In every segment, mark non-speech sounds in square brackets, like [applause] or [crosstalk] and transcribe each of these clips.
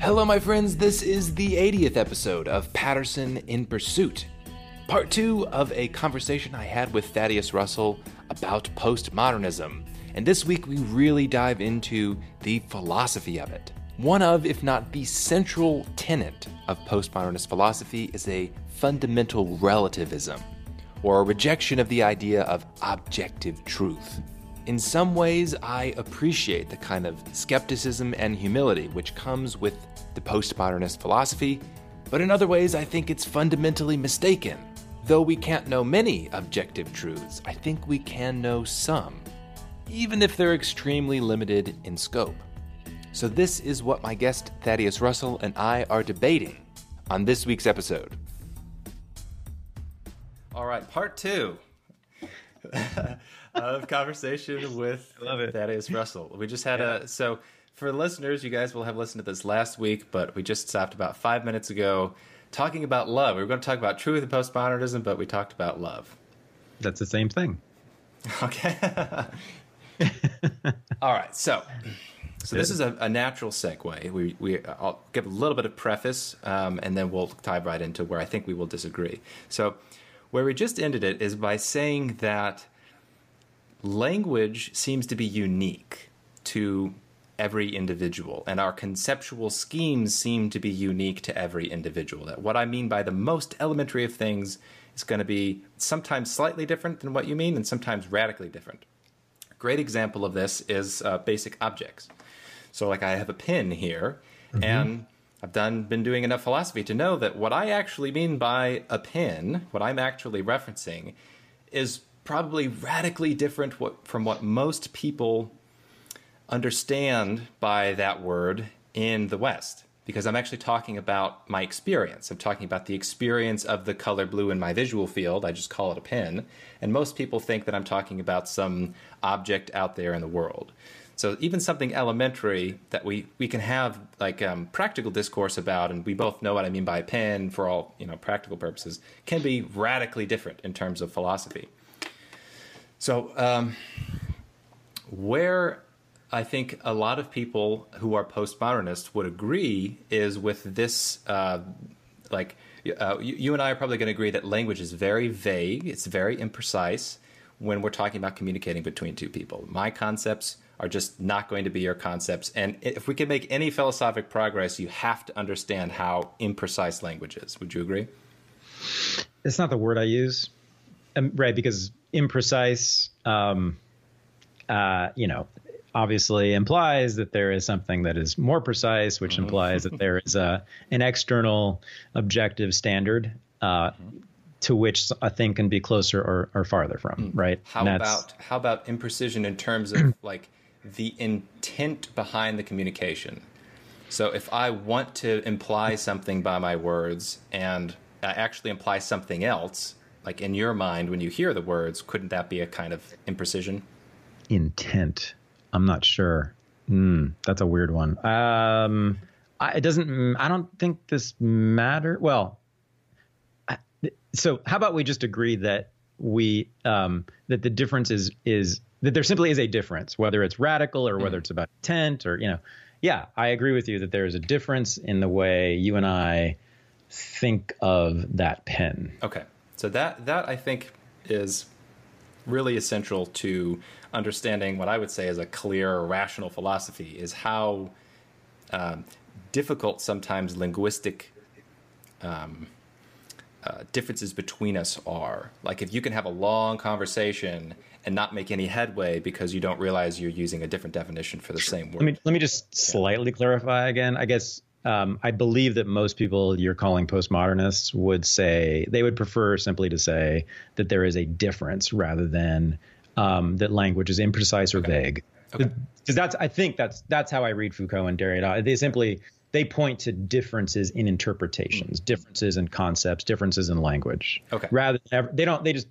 Hello, my friends. This is the 80th episode of Patterson in Pursuit, part two of a conversation I had with Thaddeus Russell about postmodernism. And this week we really dive into the philosophy of it. One of, if not the central tenet of postmodernist philosophy, is a fundamental relativism, or a rejection of the idea of objective truth. In some ways, I appreciate the kind of skepticism and humility which comes with the postmodernist philosophy, but in other ways, I think it's fundamentally mistaken. Though we can't know many objective truths, I think we can know some, even if they're extremely limited in scope. So, this is what my guest Thaddeus Russell and I are debating on this week's episode. All right, part two [laughs] of conversation with love it. Thaddeus Russell. We just had a so for listeners, you guys will have listened to this last week, but we just stopped about five minutes ago talking about love. We were going to talk about truth and postmodernism, but we talked about love. That's the same thing. Okay. [laughs] All right. So, so this is a, a natural segue. We we I'll give a little bit of preface, um, and then we'll dive right into where I think we will disagree. So, where we just ended it is by saying that language seems to be unique to every individual, and our conceptual schemes seem to be unique to every individual. That what I mean by the most elementary of things is going to be sometimes slightly different than what you mean, and sometimes radically different. A Great example of this is uh, basic objects. So, like, I have a pin here, and I've done been doing enough philosophy to know that what I actually mean by a pin, what I'm actually referencing, is probably radically different what, from what most people understand by that word in the West. Because I'm actually talking about my experience. I'm talking about the experience of the color blue in my visual field. I just call it a pin. And most people think that I'm talking about some object out there in the world. So even something elementary that we, we can have like um, practical discourse about, and we both know what I mean by a pen for all you know practical purposes, can be radically different in terms of philosophy. So um, where I think a lot of people who are postmodernists would agree is with this, uh, like, uh, you, you and I are probably going to agree that language is very vague, it's very imprecise when we're talking about communicating between two people. My concepts are just not going to be your concepts. And if we can make any philosophic progress, you have to understand how imprecise language is. Would you agree? It's not the word I use, um, right? Because imprecise, um, uh, you know, obviously implies that there is something that is more precise, which implies that there is a an external objective standard uh, to which a thing can be closer or, or farther from, right? How about how about imprecision in terms of [clears throat] like the intent behind the communication? So if I want to imply something by my words and I actually imply something else, like in your mind when you hear the words, couldn't that be a kind of imprecision? intent? I'm not sure. Mm, that's a weird one. Um, I, it doesn't. I don't think this matter. Well, I, so how about we just agree that we um, that the difference is is that there simply is a difference, whether it's radical or whether it's about intent or you know. Yeah, I agree with you that there is a difference in the way you and I think of that pen. Okay. So that that I think is really essential to understanding what I would say is a clear, rational philosophy is how um, difficult sometimes linguistic um, uh, differences between us are. Like if you can have a long conversation and not make any headway because you don't realize you're using a different definition for the same word. Let me let me just slightly clarify again. I guess um, I believe that most people you're calling postmodernists would say they would prefer simply to say that there is a difference rather than um, that language is imprecise or vague. Okay. Because that's I think that's that's how I read Foucault and Derrida. They simply they point to differences in interpretations, differences in concepts, differences in language. Okay. Rather than ever, they don't they just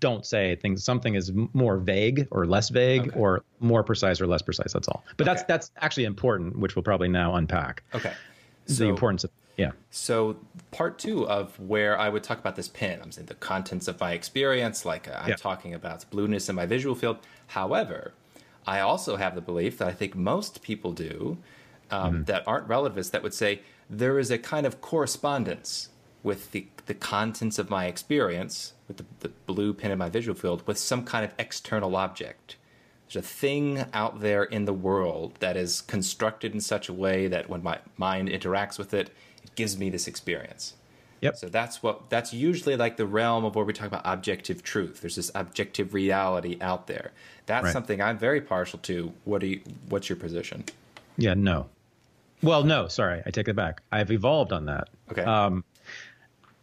don't say things something is more vague or less vague Okay. or more precise or less precise that's all but that's Okay. that's actually important which we'll probably now unpack okay. So the importance of yeah So part two of where I would talk about this pen, I'm saying the contents of my experience, like uh, I'm Yeah. talking about blueness in my visual field. However, I also have the belief that I think most people do um, mm-hmm. that aren't relativists that would say there is a kind of correspondence with the, the contents of my experience, with the, the blue pin in my visual field, with some kind of external object. There's a thing out there in the world that is constructed in such a way that when my mind interacts with it, it gives me this experience. Yep. So that's what that's usually like the realm of where we talk about objective truth. There's this objective reality out there. That's right. something I'm very partial to. What do you, what's your position? Yeah, no. Well, no, sorry, I take it back. I've evolved on that. Okay. Um,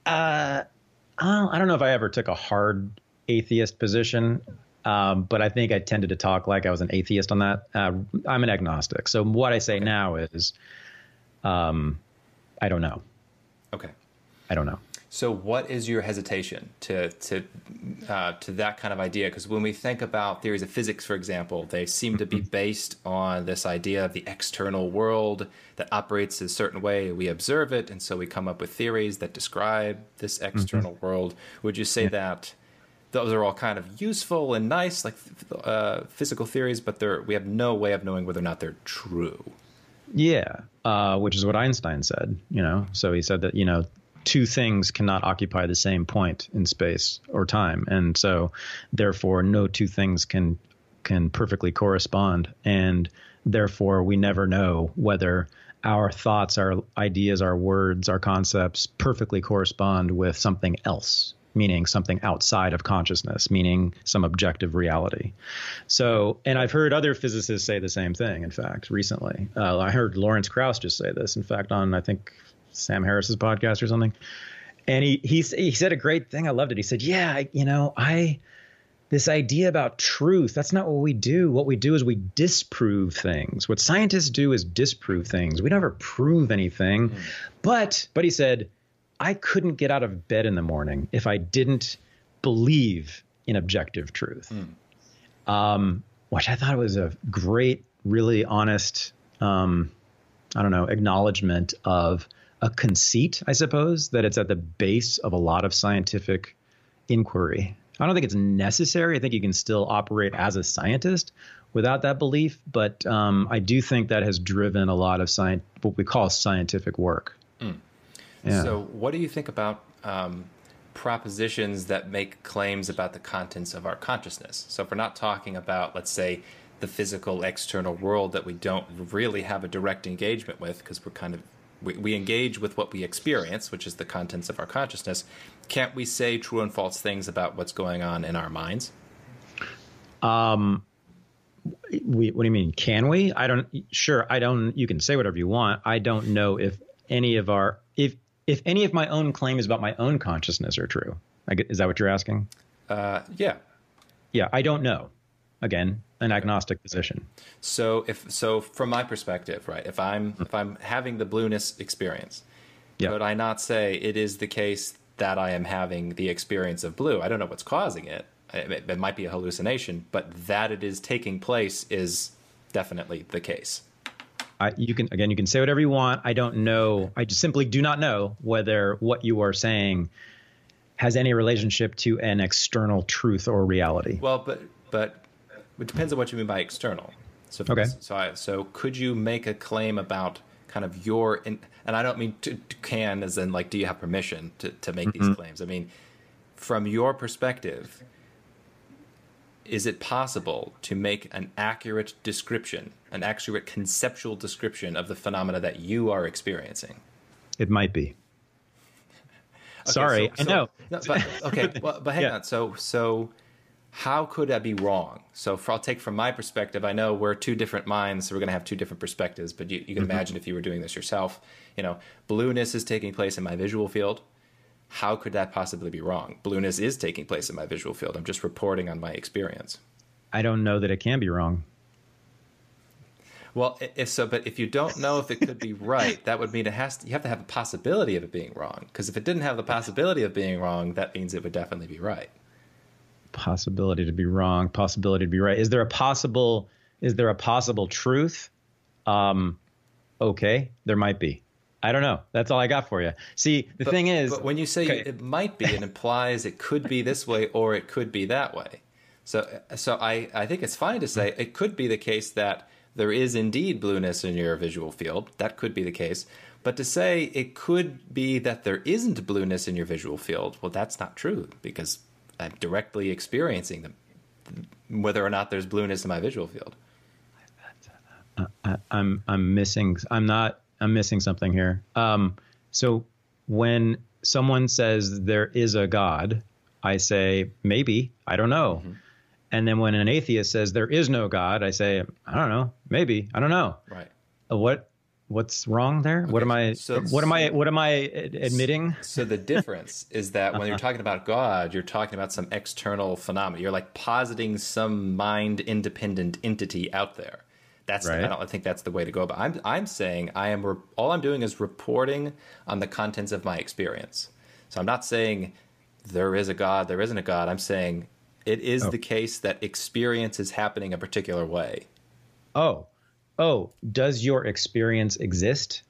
uh, I don't know if I ever took a hard atheist position, um, but I think I tended to talk like I was an atheist on that. Uh, I'm an agnostic, so what I say okay. now is, um, I don't know. Okay. I don't know. So, what is your hesitation to to uh, to that kind of idea? Because when we think about theories of physics, for example, they seem to be mm-hmm. based on this idea of the external world that operates a certain way. We observe it, and so we come up with theories that describe this mm-hmm. external mm-hmm. world. Would you say yeah. that those are all kind of useful and nice, like uh, physical theories, but they're we have no way of knowing whether or not they're true? Yeah, uh, which is what Einstein said. You know, so he said that you know two things cannot occupy the same point in space or time, and so therefore no two things can can perfectly correspond, and therefore we never know whether our thoughts, our ideas, our words, our concepts perfectly correspond with something else meaning something outside of consciousness, meaning some objective reality. So, and I've heard other physicists say the same thing, in fact, recently. Uh, I heard Lawrence Krauss just say this, in fact, on, I think, Sam Harris's podcast or something. And he he he said a great thing. I loved it. He said, "Yeah, you know, I this idea about truth, that's not what we do. What we do is we disprove things. What scientists do is disprove things. We never prove anything. Mm. But but he said, I couldn't get out of bed in the morning if I didn't believe in objective truth. Mm. Um, which I thought was a great, really honest um, I don't know, acknowledgement of a conceit, I suppose, that it's at the base of a lot of scientific inquiry. I don't think it's necessary. I think you can still operate as a scientist without that belief, but um, I do think that has driven a lot of science, what we call scientific work. Mm. Yeah. So, what do you think about um, propositions that make claims about the contents of our consciousness? So, if we're not talking about, let's say, the physical external world that we don't really have a direct engagement with because we're kind of we, we engage with what we experience, which is the contents of our consciousness, can't we say true and false things about what's going on in our minds? Um, we, what do you mean? Can we? I don't. Sure, I don't. You can say whatever you want. I don't know if any of our if if any of my own claims about my own consciousness are true. Get, is that what you're asking? Uh, yeah. Yeah, I don't know. Again, an agnostic position. So if so from my perspective, right, if I'm if I'm having the blueness experience, yeah. could I not say it is the case that I am having the experience of blue? I don't know what's causing it. It, it might be a hallucination, but that it is taking place is definitely the case. I, you can again, you can say whatever you want. I don't know. I just simply do not know whether what you are saying has any relationship to an external truth or reality. Well, but but it depends on what you mean by external. So, okay. So, I, so could you make a claim about kind of your, in, and I don't mean to, to, can as in like, do you have permission to, to make mm-hmm. these claims? I mean, from your perspective, is it possible to make an accurate description, an accurate conceptual description of the phenomena that you are experiencing? It might be. [laughs] okay, Sorry, so, so, I know. No, but, okay, well, but hang [laughs] yeah. on. So, so how could I be wrong? So for, I'll take from my perspective, I know we're two different minds, so we're going to have two different perspectives, but you, you can mm-hmm. imagine if you were doing this yourself, you know, blueness is taking place in my visual field. How could that possibly be wrong? Blueness is taking place in my visual field. I'm just reporting on my experience. I don't know that it can be wrong. Well, if so, but if you don't know if it could be right, that would mean it has to, you have to have a possibility of it being wrong. Because if it didn't have the possibility of being wrong, that means it would definitely be right possibility to be wrong, possibility to be right. Is there a possible is there a possible truth? Um, okay, there might be. I don't know. That's all I got for you. See, the but, thing is, but when you say okay. it might be, it implies it could be this way or it could be that way. So, so I, I think it's fine to say it could be the case that there is indeed blueness in your visual field. That could be the case. But to say it could be that there isn't blueness in your visual field, well, that's not true because I'm directly experiencing them, whether or not there's blueness in my visual field. I, I'm I'm missing. I'm not. I'm missing something here. Um, so when someone says there is a God, I say maybe. I don't know. Mm-hmm. And then when an atheist says there is no God, I say I don't know. Maybe I don't know. Right. Uh, what what's wrong there? Okay. What am I? So, what am I? What am I admitting? So the difference is that when uh-huh. you're talking about God, you're talking about some external phenomenon. You're like positing some mind independent entity out there. That's right. I don't I think that's the way to go. But I'm I'm saying I am re- all I'm doing is reporting on the contents of my experience. So I'm not saying there is a God, there isn't a God. I'm saying it is oh. the case that experience is happening a particular way. Oh, oh, does your experience exist?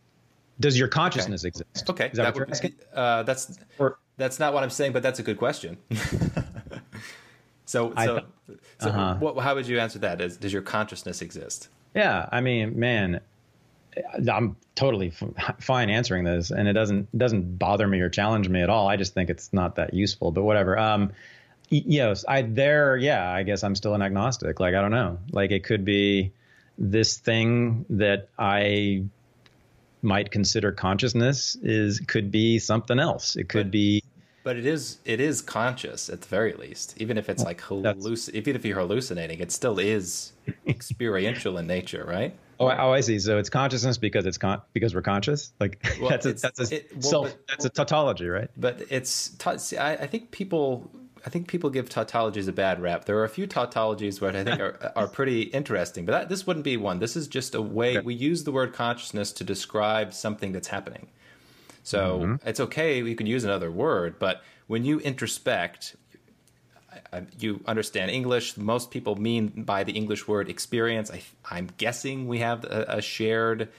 Does your consciousness okay. exist? Okay, is that, that what you're asking? Uh, that's or, that's not what I'm saying, but that's a good question. [laughs] so, so, so uh-huh. what, how would you answer that? Is, does your consciousness exist? Yeah, I mean, man, I'm totally f- fine answering this, and it doesn't doesn't bother me or challenge me at all. I just think it's not that useful, but whatever. Um, yes, I there, yeah, I guess I'm still an agnostic. Like I don't know, like it could be this thing that I might consider consciousness is could be something else. It could but, be but it is it is conscious at the very least. Even if it's like halluc- even if you're hallucinating, it still is experiential in nature, right? Oh, oh, I see. So it's consciousness because it's con- because we're conscious. Like well, [laughs] that's a, that's a it, well, self. But, that's a tautology, right? But it's. Ta- see, I, I think people I think people give tautologies a bad rap. There are a few tautologies which I think are [laughs] are pretty interesting, but that, this wouldn't be one. This is just a way okay. we use the word consciousness to describe something that's happening. So mm-hmm. it's okay. We can use another word, but when you introspect, you understand English. Most people mean by the English word experience. I, am guessing we have a, a shared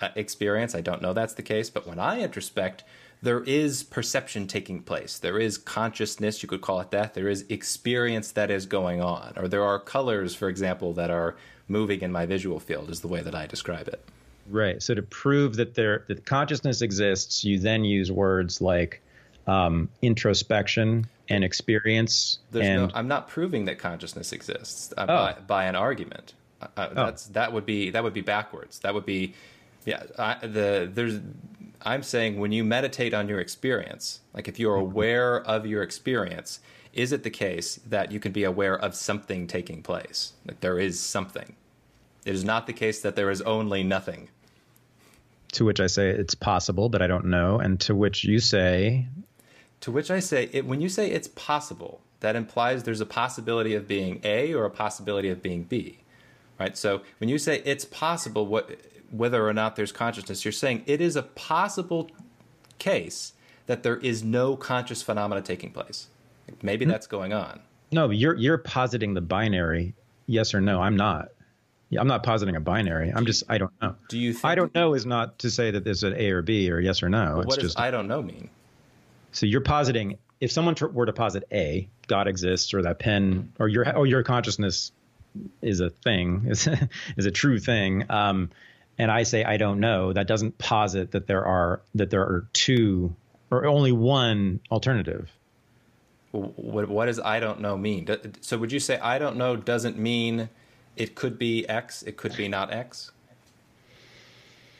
uh, experience. I don't know that's the case, but when I introspect, there is perception taking place. There is consciousness, you could call it that. There is experience that is going on. Or there are colors, for example, that are moving in my visual field, is the way that I describe it. Right. So to prove that there that consciousness exists, you then use words like um, introspection and experience. There's and no, I'm not proving that consciousness exists uh, oh. by, by, an argument. Uh, uh oh. That's that would be that would be backwards. That would be yeah. I, the there's I'm saying when you meditate on your experience, like if you're mm-hmm. aware of your experience, is it the case that you can be aware of something taking place? Like there is something. It is not the case that there is only nothing. To which I say it's possible, but I don't know. And to which you say. To which I say, it, when you say it's possible, that implies there's a possibility of being A or a possibility of being B. Right? So when you say it's possible, what whether or not there's consciousness. You're saying it is a possible case that there is no conscious phenomena taking place. Maybe mm-hmm. that's going on. No, you're you're positing the binary, yes or no. I'm not. I'm not positing a binary. I'm just I don't know. Do you? Think I don't know is not to say that there's an A or B or yes or no. What it's does just, I don't know mean? So you're positing if someone were to posit A, God exists, or that pen, or your or your consciousness is a thing, is [laughs] is a true thing. Um, and I say I don't know, that doesn't posit that there are that there are two or only one alternative. What, what does I don't know mean? So would you say I don't know doesn't mean it could be X, it could be not X?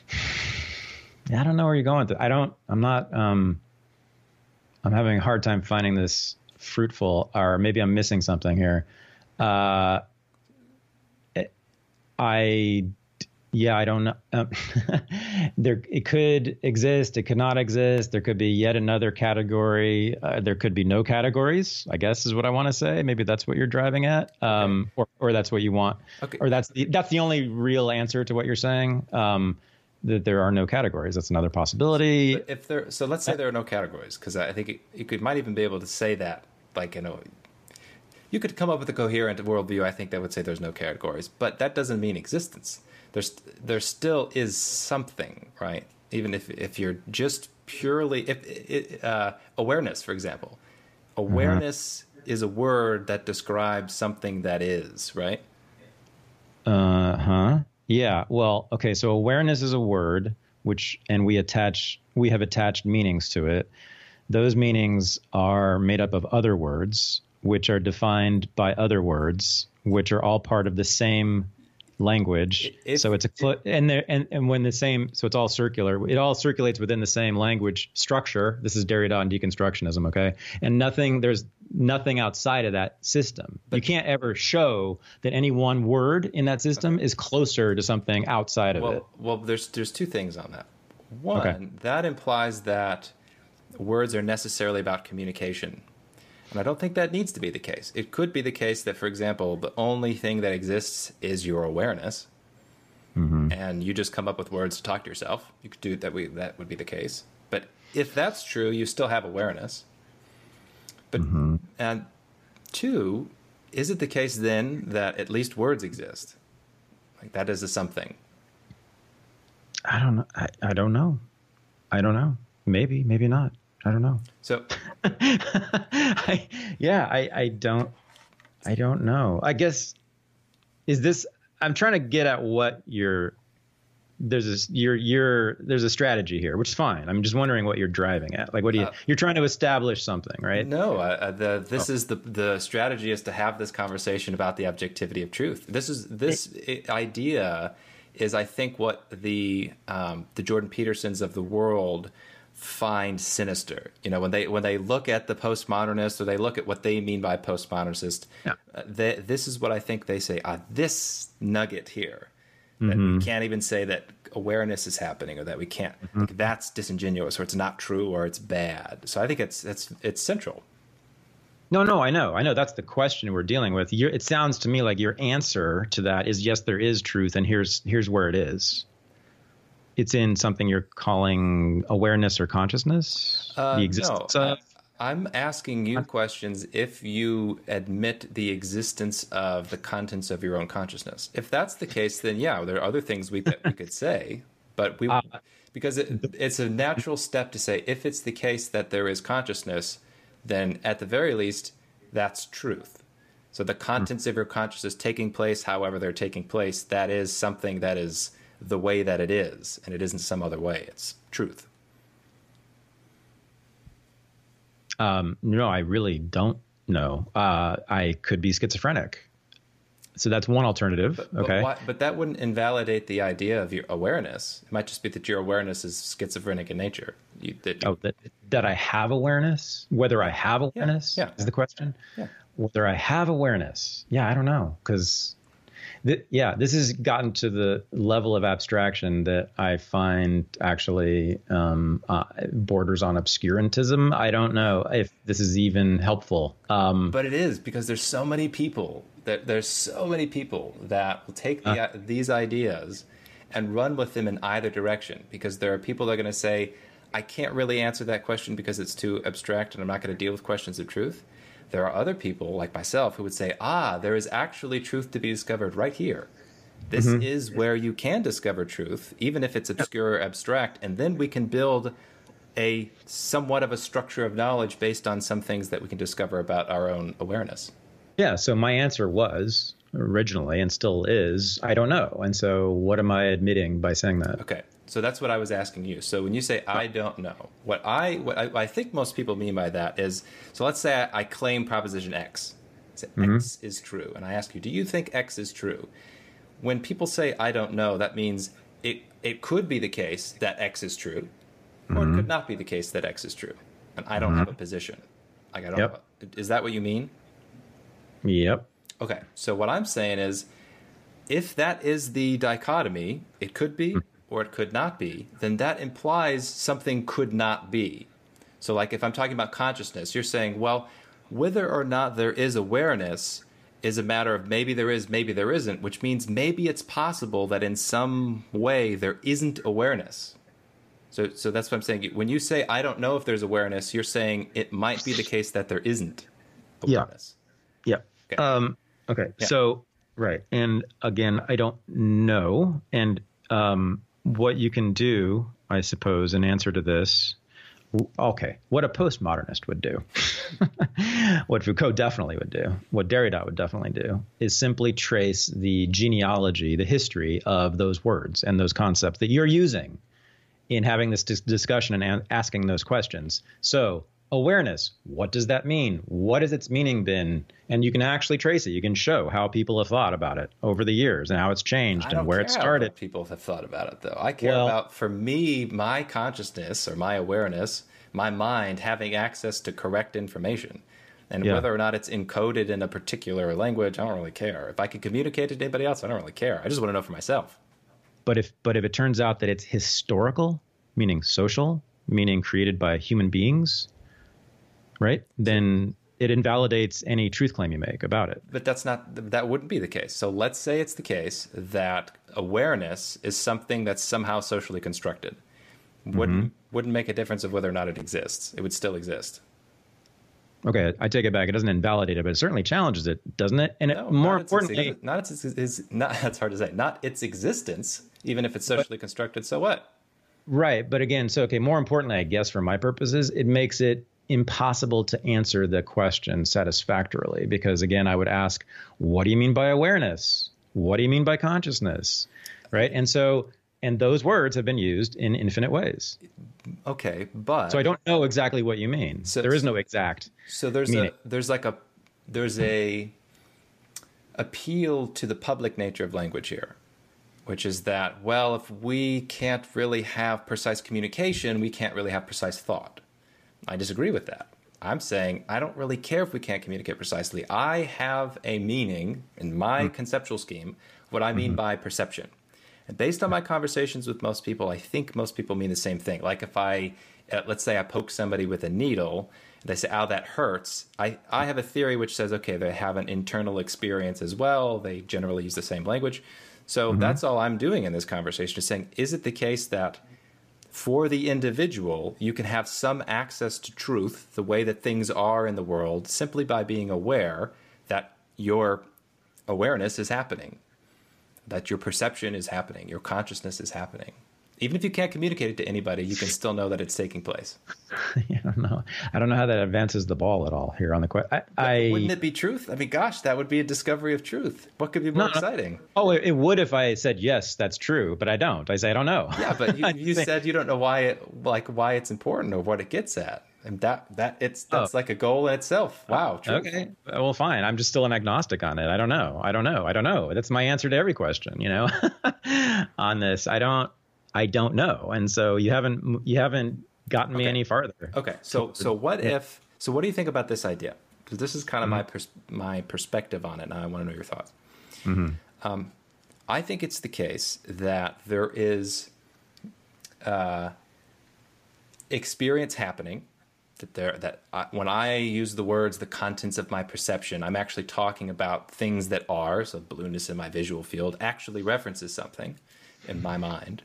[sighs] I don't know where you're going. To. I don't. I'm not. Um, I'm having a hard time finding this fruitful, or maybe I'm missing something here. Uh, I yeah, I don't know. Um, [laughs] there, it could exist. It could not exist. There could be yet another category. Uh, there could be no categories. I guess is what I want to say. Maybe that's what you're driving at, um, okay. or or that's what you want, okay. or that's the that's the only real answer to what you're saying. Um, that there are no categories. That's another possibility. But if there, so let's say there are no categories, because I think it, you could might even be able to say that, like you know, you could come up with a coherent worldview. I think that would say there's no categories, but that doesn't mean existence there's there still is something, right? Even if if you're just purely if uh, awareness, for example, awareness mm-hmm. is a word that describes something that is, right? Uh huh. Yeah. Well, okay. So awareness is a word which, and we attach, we have attached meanings to it. Those meanings are made up of other words, which are defined by other words, which are all part of the same language. So it's a cl- and there and, and when the same so it's all circular. It all circulates within the same language structure. This is Derrida and deconstructionism, okay? And nothing there's nothing outside of that system. you can't ever show that any one word in that system is closer to something outside of it. Well, well, there's there's two things on that. One, Okay. that implies that words are necessarily about communication. And I don't think that needs to be the case. It could be the case that, for example, the only thing that exists is your awareness, mm-hmm. and you just come up with words to talk to yourself. You could do that. We that would be the case. But if that's true, you still have awareness. But mm-hmm. and two, is it the case then that at least words exist? Like that is a something. I don't know. I, I don't know. I don't know. Maybe, maybe not. I don't know. So [laughs] I, yeah, I, I don't, I don't know. I guess is this? I'm trying to get at what you're. There's a you're you're there's a strategy here, which is fine. I'm just wondering what you're driving at. Like, what do you? Uh, you're trying to establish something, right? No, uh, uh, the this is the the strategy is to have this conversation about the objectivity of truth. This is this i- idea is I think what the um, the Jordan Petersons of the world find sinister. You know, when they when they look at the postmodernists or they look at what they mean by postmodernist, Yeah. uh, they, this is what I think they say. Ah, this nugget here that we can't even say that awareness is happening or that we can't. like, that's disingenuous or it's not true or it's bad. So I think it's it's it's central. No, no, I know, I know. That's the question we're dealing with. you it sounds to me like your answer to that is yes, there is truth, and here's here's where it is. It's in something you're calling awareness or consciousness, Uh, the existence no, of. I, am asking you questions if you admit the existence of the contents of your own consciousness. If that's the case, then yeah, there are other things we that we could [laughs] say, but we because it, it's a natural step to say if it's the case that there is consciousness, then at the very least that's truth. So the contents of your consciousness taking place, however they're taking place, that is something that is the way that it is, and it isn't some other way. It's truth. Um, no, I really don't know. Uh, I could be schizophrenic. So that's one alternative. But okay. why, but that wouldn't invalidate the idea of your awareness. It might just be that your awareness is schizophrenic in nature. You, that Oh, that that I have awareness. Whether I have awareness yeah. is the question. Yeah. Whether I have awareness, yeah, I don't know, because, th- yeah, this has gotten to the level of abstraction that I find actually um, uh, borders on obscurantism. I don't know if this is even helpful. Um, but it is because there's so many people. That there's so many people that will take the, Uh. these ideas and run with them in either direction. Because there are people that are going to say, "I can't really answer that question because it's too abstract, and I'm not going to deal with questions of truth." There are other people like myself who would say, "Ah, there is actually truth to be discovered right here." This Mm-hmm. is where you can discover truth, even if it's obscure or abstract, and then we can build a somewhat of a structure of knowledge based on some things that we can discover about our own awareness. Yeah, so my answer was originally and still is I don't know. And so what am I admitting by saying that? Okay, so that's what I was asking you. So when you say I don't know, what I what I, I think most people mean by that is so let's say I, I claim proposition X, say X mm-hmm. is true, and I ask you, do you think X is true? When people say I don't know, that means it it could be the case that X is true, or it could mm-hmm. not be the case that X is true, and I don't have mm-hmm. a position. Like I don't. Yep. Is that what you mean? Yep. Okay, so what I'm saying is, if that is the dichotomy, it could be or it could not be, then that implies something could not be. So, like if I'm talking about consciousness, you're saying, well, whether or not there is awareness is a matter of maybe there is, maybe there isn't, which means maybe it's possible that in some way there isn't awareness. So, so that's what I'm saying. When you say I don't know if there's awareness, you're saying it might be the case that there isn't awareness. Yeah. Yep. Okay. Um, okay. Yeah. So, right. And again, I don't know. And um, what you can do, I suppose, in answer to this, okay, what a postmodernist would do, [laughs] what Foucault definitely would do, what Derrida would definitely do, is simply trace the genealogy, the history of those words and those concepts that you're using in having this dis- discussion and a- asking those questions. So, awareness, what does that mean? What has its meaning been? And you can actually trace it. You can show how people have thought about it over the years and how it's changed and where it started. people have thought about it, though. I care well, about, for me, my consciousness or my awareness, my mind having access to correct information. And yeah. whether or not it's encoded in a particular language, I don't really care. If I can communicate it to anybody else, I don't really care. I just want to know for myself. But if but if it turns out that it's historical, meaning social, meaning created by human beings, right? Then it invalidates any truth claim you make about it. But that's not that wouldn't be the case. So let's say it's the case that awareness is something that's somehow socially constructed. Wouldn't mm-hmm. wouldn't make a difference of whether or not it exists. It would still exist. Okay, I take it back. It doesn't invalidate it, but it certainly challenges it, doesn't it? And no, it, more not importantly, its, not its, its, not [laughs] that's hard to say. Not its existence, even if it's socially but, constructed. So what? Right, but again, so okay. More importantly, I guess for my purposes, it makes it impossible to answer the question satisfactorily because again i would ask what do you mean by awareness? What do you mean by consciousness? Right? And so and those words have been used in infinite ways. Okay but so i don't know exactly what you mean. So there is no exact so there's meaning. a there's like a there's a appeal to the public nature of language here which is that well if we can't really have precise communication we can't really have precise thought I disagree with that. I'm saying I don't really care if we can't communicate precisely. I have a meaning in my mm conceptual scheme, what I mean mm-hmm. by perception. And based on my conversations with most people, I think most people mean the same thing. Like if I, uh, let's say I poke somebody with a needle, and they say, ow, that hurts. I, I have a theory which says, okay, they have an internal experience as well. They generally use the same language. So mm-hmm. that's all I'm doing in this conversation is saying, is it the case that for the individual, you can have some access to truth, the way that things are in the world, simply by being aware that your awareness is happening, that your perception is happening, your consciousness is happening even if you can't communicate it to anybody, you can still know that it's taking place. [laughs] I don't know. I don't know how that advances the ball at all here on the question. I, wouldn't it be truth? I mean, gosh, that would be a discovery of truth. What could be more no, exciting? Oh, it, it, would if I said yes, that's true, but I don't. I say I don't know. Yeah, but [laughs] you, you said you don't know why it like why it's important or what it gets at. And that that it's oh. that's oh. like a goal in itself. Oh, wow. Truth. Okay. Well, fine. I'm just still an agnostic on it. I don't know. I don't know. I don't know. That's my answer to every question. You know, [laughs] on this, I don't. I don't know, and so you haven't you haven't gotten me any farther. Okay, so so what yeah. if so what do you think about this idea? Because this is kind of mm-hmm. my pers- my perspective on it, and I want to know your thoughts. Mm-hmm. Um, I think it's the case that there is uh, experience happening that there that I, when I use the words the contents of my perception, I'm actually talking about things that are so blueness in my visual field actually references something in my mind.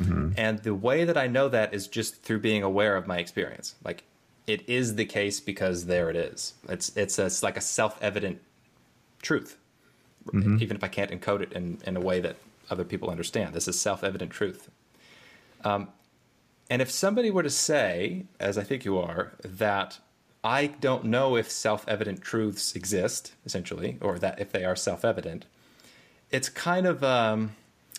Mm-hmm. And the way that I know that is just through being aware of my experience. Like it is the case because there it is. It's it's, a, it's like a self-evident truth. Mm-hmm. Even if I can't encode it in, in a way that other people understand. This is self-evident truth. Um, and if somebody were to say, as I think you are, that I don't know if self-evident truths exist, essentially, or that if they are self-evident, it's kind of um,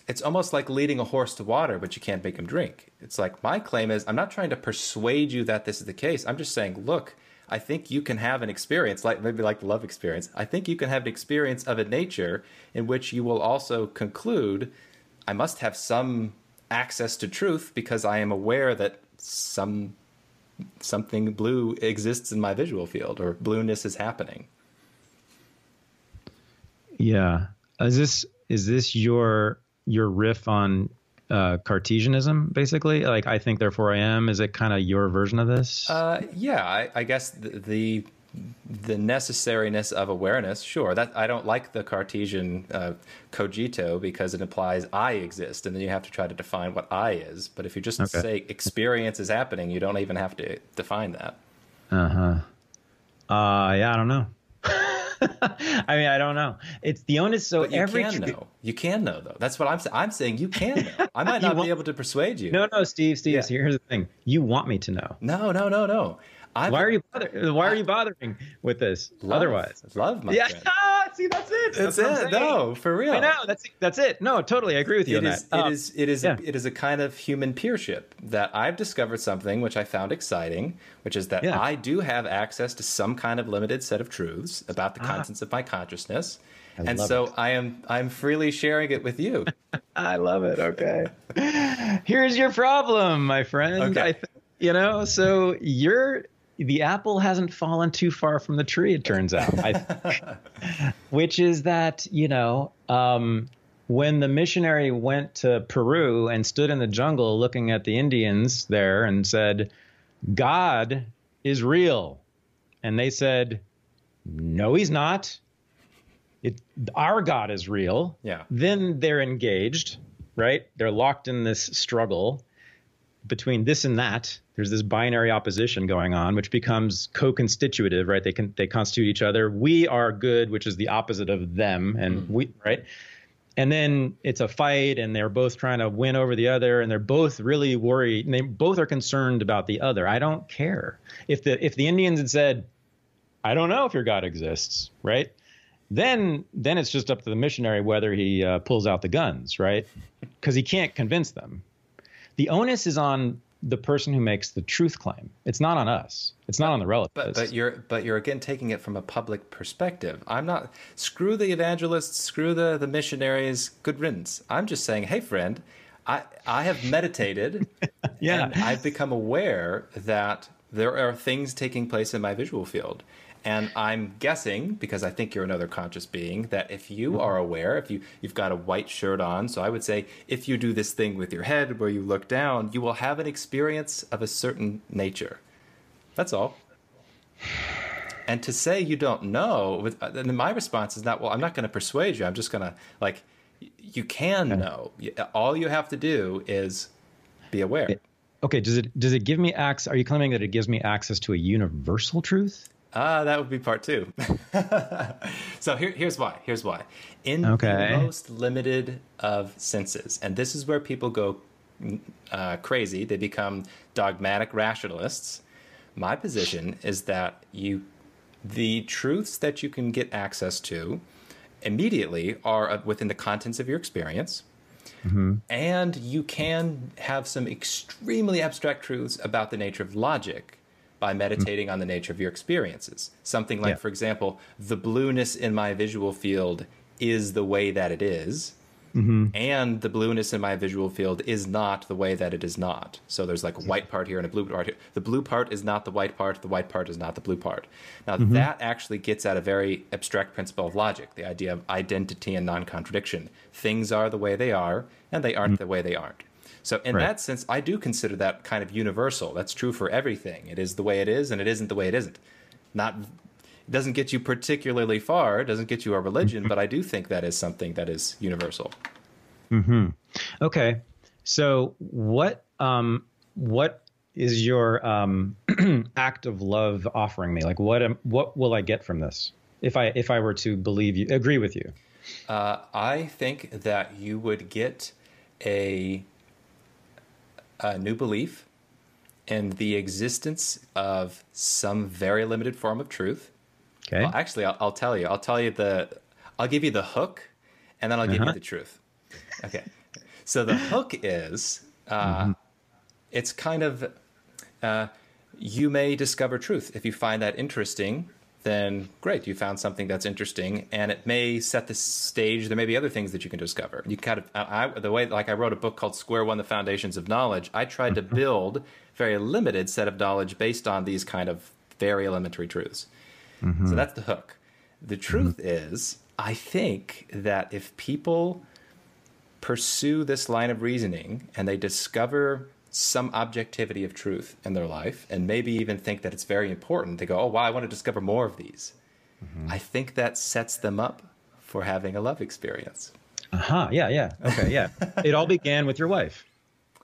it's almost like leading a horse to water, but you can't make him drink. It's like my claim is I'm not trying to persuade you that this is the case. I'm just saying, look, I think you can have an experience, like maybe like the love experience. I think you can have an experience of a nature in which you will also conclude, I must have some access to truth because I am aware that some something blue exists in my visual field or blueness is happening. Yeah. Is this is this your your riff on uh, Cartesianism, basically? Like, I think, therefore I am. Is it kind of your version of this? Uh, yeah, I, I guess the, the, the necessariness of awareness. Sure, that I don't like the Cartesian uh, cogito because it implies I exist, and then you have to try to define what I is. But if you just okay. say experience is happening, you don't even have to define that. Uh-huh. Uh Yeah, I don't know. [laughs] [laughs] I mean, I don't know. It's the onus. So But you every can know. You can know though. That's what I'm saying. I'm saying you can know. I [laughs] might not want- be able to persuade you. No, no, Steve, Steve. Yeah. Here's the thing. You want me to know. no, no, no. no. I Why are you bother- Why are you bothering with this? love, Otherwise, love my yeah. friend. [laughs] See, that's it. That's, what I'm it. No, for real. I know. That's that's it. No, totally. I agree with you It on is, that. it Um, is, it is, yeah. it is a kind of human peership that I've discovered something which I found exciting, which is that Yeah. I do have access to some kind of limited set of truths about the Ah. contents of my consciousness, I and so it. I am I'm freely sharing it with you. [laughs] I love it. Okay. [laughs] Here's your problem, my friend. Okay. I th- you know, so you're the apple hasn't fallen too far from the tree. It turns out, I, [laughs] which is that you know, um, when the missionary went to Peru and stood in the jungle looking at the Indians there and said, "God is real," and they said, "No, he's not." It, our God is real Yeah. then they're engaged, right? They're locked in this struggle between this and that. There's this binary opposition going on, which becomes co-constitutive, right? They can they constitute each other. We are good, which is the opposite of them, and we right. And then it's a fight, and they're both trying to win over the other, and they're both really worried, and they both are concerned about the other. I don't care if the if the Indians had said, "I don't know if your God exists," right? then then it's just up to the missionary whether he uh, pulls out the guns, right? Because he can't convince them. The onus is on the person who makes the truth claim. It's not on us. It's not on the relatives. But but you're but you're again taking it from a public perspective. I'm not screw the evangelists, screw the the missionaries. Good riddance. I'm just saying, hey friend, I I have meditated, [laughs] Yeah. and I've become aware that there are things taking place in my visual field. And I'm guessing, because I think you're another conscious being, that if you are aware, if you, you've got a white shirt on, so I would say if you do this thing with your head where you look down, you will have an experience of a certain nature. That's all. And to say you don't know, uh, then my response is not, well, I'm not going to persuade you. I'm just going to, like, you can know. All you have to do is be aware. okay, does it does it give me access? Are you claiming that it gives me access to a universal truth? Ah, that would be part two. [laughs] so here, here's why. Here's why. In Okay. the most limited of senses, and this is where people go uh, crazy. They become dogmatic rationalists. My position is that you, the truths that you can get access to, immediately are uh, within the contents of your experience. And you can have some extremely abstract truths about the nature of logic by mm. meditating on the nature of your experiences. Something like, Yeah. for example, the blueness in my visual field is the way that it is, mm-hmm. and the blueness in my visual field is not the way that it is not. So there's like a white part here and a blue part here. The blue part is not the white part, the white part is not the blue part. Now, mm-hmm. that actually gets at a very abstract principle of logic the idea of identity and non contradiction. Things are the way they are, and they aren't mm. the way they aren't. So, in Right. that sense, I do consider that kind of universal. That's true for everything. It is the way it is, and it isn't the way it isn't. Not it doesn't get you particularly far. It doesn't get you a religion, but I do think that is something that is universal. Hmm. Okay, so what um what is your um [clears throat] act of love offering me? Like what am, what will I get from this if I if I were to believe you agree with you? Uh, I think that you would get a a new belief in the existence of some very limited form of truth. Okay. Well, actually, I'll, I'll tell you. I'll tell you the. I'll give you the hook, and then I'll give you Uh-huh. the truth. Okay. So the hook is, uh, it's kind of, uh, you may discover truth if you find that interesting. Then great, you found something that's interesting, and it may set the stage. There may be other things that you can discover. You kind of, I, the way, like I wrote a book called "Square One: The Foundations of Knowledge." I tried to mm-hmm. build very limited set of knowledge based on these kind of very elementary truths. Mm-hmm. So that's the hook. The mm-hmm. truth is, I think that if people pursue this line of reasoning and they discover some objectivity of truth in their life and maybe even think that it's very important, they go, oh, wow, I want to discover more of these. I think that sets them up for having a love experience. Uh huh. Yeah. Yeah. Okay. Yeah. [laughs] it all began with your wife.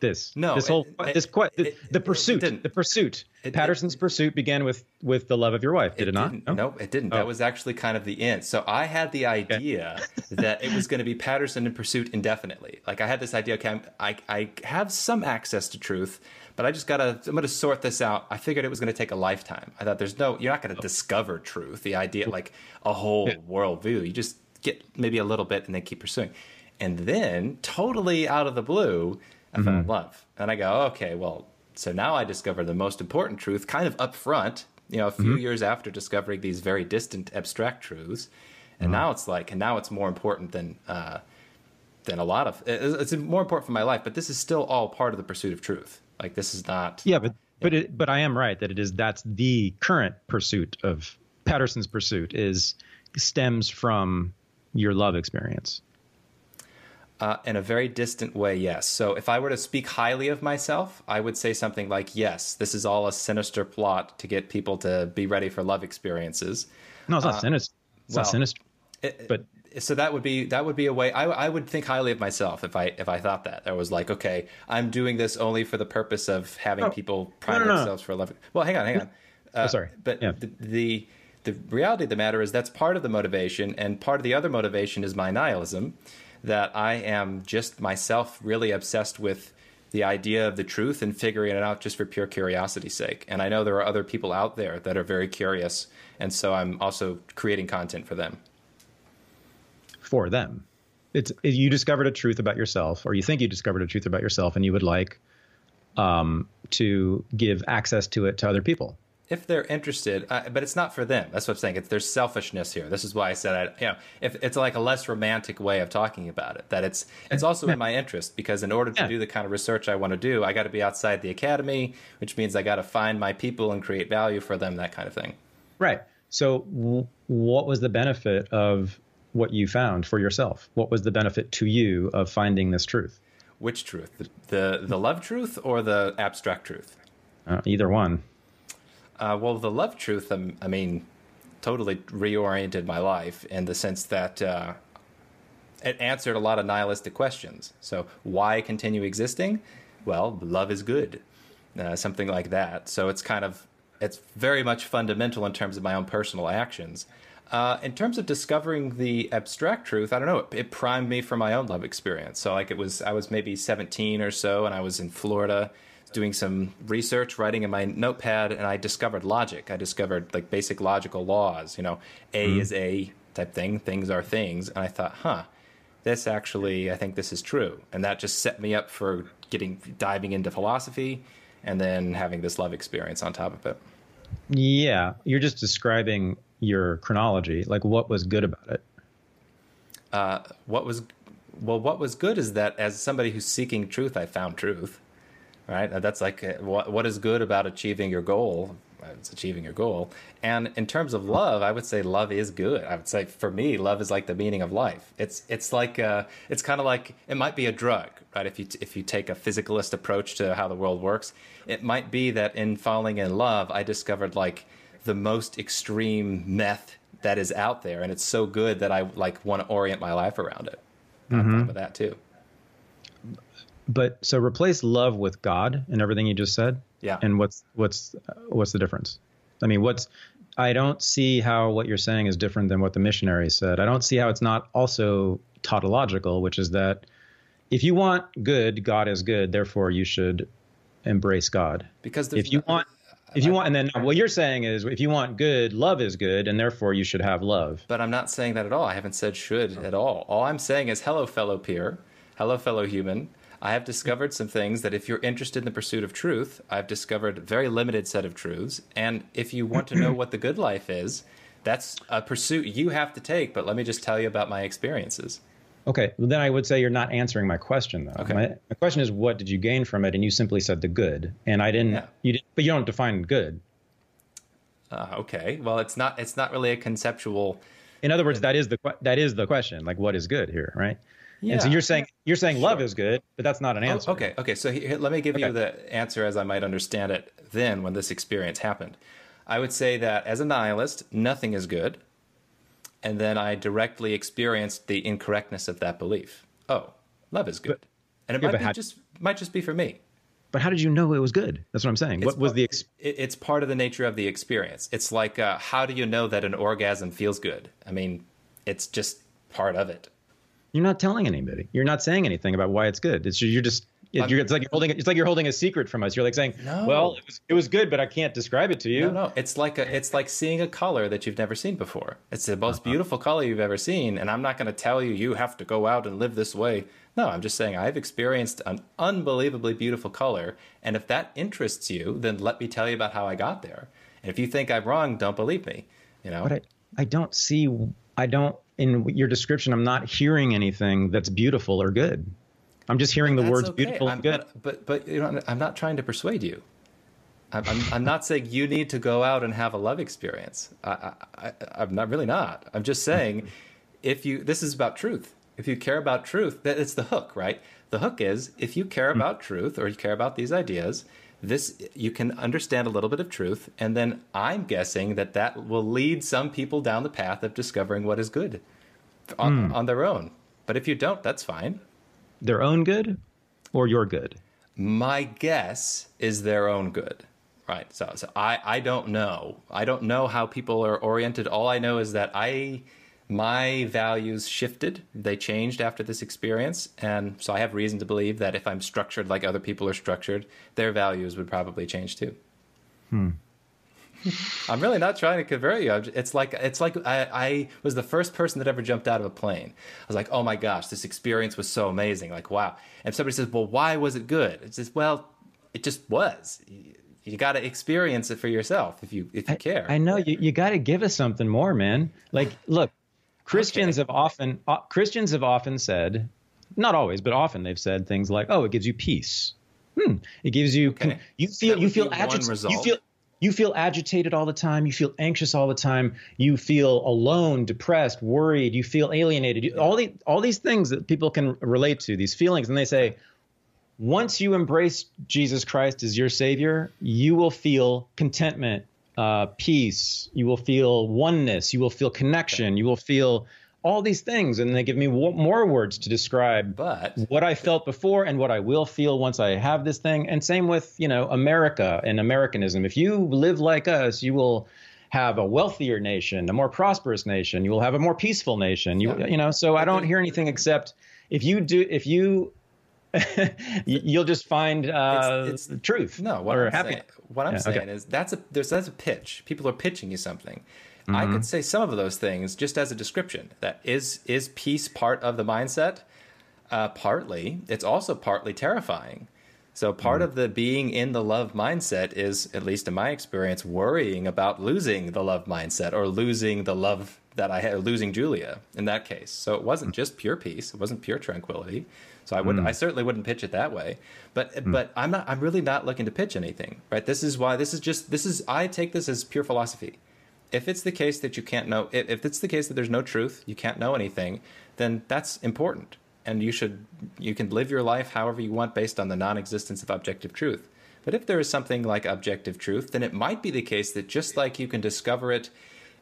This. No, this whole it- this que- the, it- the it pursuit. the pursuit. It- Patterson's pursuit began with with the love of your wife. Did it, not? No? Nope, it didn't. Oh. That was actually kind of the end. So I had the idea that it was going to be Patterson in pursuit indefinitely. Like I had this idea. Okay, I'm, I I have some access to truth, but I just gotta. I'm gonna sort this out. I figured it was going to take a lifetime. I thought there's no. You're not going to oh. discover truth. The idea like a whole worldview. You just get maybe a little bit and then keep pursuing. And then totally out of the blue, I fell in mm-hmm. love. And I go, okay, well, so now I discover the most important truth kind of up front, you know, a few mm-hmm. years after discovering these very distant abstract truths. And mm-hmm. now it's like, and now it's more important than, uh, than a lot of, it's it's more important for my life, but this is still all part of the pursuit of truth. Like this is not, Yeah, but but it, but I am right that it is that's the current pursuit of Patterson in Pursuit is stems from your love experience. Uh, in a very distant way, yes. So if I were to speak highly of myself, I would say something like, yes, this is all a sinister plot to get people to be ready for love experiences. No, it's not sinister. It's well, not sinister. It- But- so that would be that would be a way I, I would think highly of myself if I if I thought that I was like okay I'm doing this only for the purpose of having Oh, people prime no, no. themselves for love. Well, hang on, hang on. Uh, sorry. but Yeah. the, the the reality of the matter is that's part of the motivation, and part of the other motivation is my nihilism, that I am just myself really obsessed with the idea of the truth and figuring it out just for pure curiosity's sake. And I know there are other people out there that are very curious, and so I'm also creating content for them. for them. It's you discovered a truth about yourself, or you think you discovered a truth about yourself, and you would like um, to give access to it to other people. If they're interested, uh, but it's not for them. That's what I'm saying. It's there's selfishness here. This is why I said, I, you know, if it's like a less romantic way of talking about it, that it's it's also in my interest because in order to Yeah. do the kind of research I want to do, I got to be outside the academy, which means I got to find my people and create value for them, that kind of thing. Right. So, w- what was the benefit of what you found for yourself? What was the benefit to you of finding this truth? Which truth, the the, the love truth or the abstract truth? Uh, either one. Uh, well, the love truth, um, I mean, totally reoriented my life in the sense that uh, it answered a lot of nihilistic questions. So, why continue existing? Well, love is good, uh, something like that. So it's kind of it's very much fundamental in terms of my own personal actions. Uh, in terms of discovering the abstract truth, I don't know. It, it primed me for my own love experience. So, like, it was I was maybe 17 or so, and I was in Florida doing some research, writing in my notepad, and I discovered logic. I discovered like basic logical laws. You know, A is A type thing. Things are things, and I thought, huh, this actually, I think this is true, and that just set me up for getting diving into philosophy, and then having this love experience on top of it. Yeah, you're just describing your chronology. Like, what was good about it? Uh, what was well, what was good is that as somebody who's seeking truth, I found truth. Right, Uh, that's like uh, what what is good about achieving your goal. Uh, It's achieving your goal. And in terms of love, I would say love is good. I would say for me, love is like the meaning of life. It's it's like uh, it's kind of like it might be a drug, right? If you if you take a physicalist approach to how the world works, it might be that in falling in love, I discovered like the most extreme meth that is out there, and it's so good that I like want to orient my life around it. On top of that too. But so replace love with God and everything you just said. Yeah. And what's what's what's the difference? I mean, what's I don't see how what you're saying is different than what the missionary said. I don't see how it's not also tautological, which is that if you want good, God is good. Therefore, you should embrace God. Because If you no- want, if you want, and then what you're saying is, if you want good, love is good, and therefore you should have love. But I'm not saying that at all. I haven't said should at all. All I'm saying is, hello, fellow peer. Hello, fellow human. I have discovered some things that if you're interested in the pursuit of truth, I've discovered a very limited set of truths. And if you want to know what the good life is, that's a pursuit you have to take. But let me just tell you about my experiences. Okay, well, then I would say you're not answering my question though. Okay. My, my question is, what did you gain from it? And you simply said the good, and I didn't. Yeah. You didn't, but you don't define good. Uh, okay. Well, it's not. It's not really a conceptual. In other words, that is the that is the question. Like, what is good here, right? And so you're saying you're saying love is good, but that's not an answer. Oh, okay, okay. So here, let me give you the answer as I might understand it then when this experience happened. I would say that as a nihilist, nothing is good. And then I directly experienced the incorrectness of that belief. Oh, love is good. and it Yeah, might how- just might just be for me. But how did you know it was good? That's what I'm saying. what was part- the ex- it- it's part of the nature of the experience. It's like uh, how do you know that an orgasm feels good? I mean, it's just part of it. You're not telling anybody. You're not saying anything about why it's good. It's you're just it- you're, it's like you're holding it's like you're holding a secret from us. You're like saying, No. "Well, it was, it was good, but I can't describe it to you." No, no, it's like a, it's like seeing a color that you've never seen before. It's the most uh-huh. beautiful color you've ever seen, and I'm not going to tell you you have to go out and live this way. No, I'm just saying I've experienced an unbelievably beautiful color, and if that interests you, then let me tell you about how I got there. And if you think I'm wrong, don't believe me. You know, But I I don't see I don't in your description. I'm not hearing anything that's beautiful or good. I'm just hearing the words okay. beautiful I'm, and good. But, but but you know, I'm not trying to persuade you. I'm, I'm, I'm not saying you need to go out and have a love experience. I, I, I, I'm not really not. I'm just saying, if you this is about truth. If you care about truth, that it's the hook, right? The hook is if you care hmm. about truth or you care about these ideas, this you can understand a little bit of truth, and then I'm guessing that that will lead some people down the path of discovering what is good on, hmm. on their own. But if you don't, that's fine. Their own good or your good. My guess is their own good. Right. So, so I, I don't know. I don't know how people are oriented. All I know is that I my values shifted. They changed after this experience. And so I have reason to believe that if I'm structured like other people are structured, their values would probably change too. Hmm. I'm really not trying to convert you. It's like it's like I, I was the first person that ever jumped out of a plane. I was like, oh my gosh, this experience was so amazing. Like, wow. And somebody says, well, why was it good? It's just, well, it just was. You, you got to experience it for yourself if you if you care. I know you, you got to give us something more, man. Like, look, Christians have often uh, Christians have often said, not always, but often they've said things like, "Oh, it gives you peace. Hmm. It gives you Okay. you feel you feel agitated. You feel you feel agitated all the time. You feel anxious all the time. You feel alone, depressed, worried. You feel alienated. You, all the all these things that people can relate to these feelings, and they say, once you embrace Jesus Christ as your Savior, you will feel contentment, uh, peace. You will feel oneness. You will feel connection. You will feel all these things. And they give me w- more words to describe But what I felt before and what I will feel once I have this thing. And same with, you know, America and Americanism. If you live like us, you will have a wealthier nation, a more prosperous nation. You will have a more peaceful nation. You, Yeah. you know, so I don't hear anything except if you do, if you, you- [laughs] you'll just find uh, It's- it's- truth. No, what or I'm saying, what I'm Yeah, okay. is that's a there's that's a pitch. People are pitching you something. I Mm-hmm. could say some of those things just as a description. That is is peace part of the mindset. Uh, partly, it's also partly terrifying. So part Mm-hmm. of the being in the love mindset is, at least in my experience, worrying about losing the love mindset or losing the love that I had, losing Julia in that case. So it wasn't just pure peace; it wasn't pure tranquility. So I would, Mm. I certainly wouldn't pitch it that way. But but I'm not. I'm really not looking to pitch anything. Right? This is why. This is just. This is. I take this as pure philosophy. If it's the case that you can't know, if if it's the case that there's no truth, you can't know anything, then that's important, and you should. You can live your life however you want based on the non-existence of objective truth. But if there is something like objective truth, then it might be the case that just like you can discover it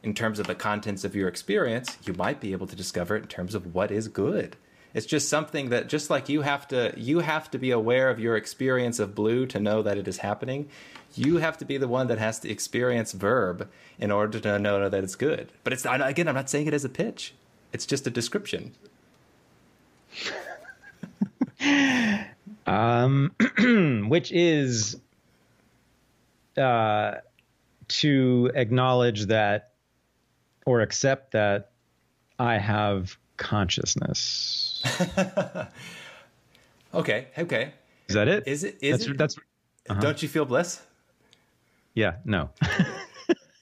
in terms of the contents of your experience, you might be able to discover it in terms of what is good. It's just something that just like you have to you have to be aware of your experience of blue to know that it is happening. You have to be the one that has to experience verb in order to know that it's good. But it's again, I'm not saying it as a pitch. It's just a description. [laughs] um, [clears throat] which is uh, to acknowledge that or accept that I have consciousness. [laughs] Okay, okay. Is that it? Is it is that's it that's don't you feel bliss? yeah no.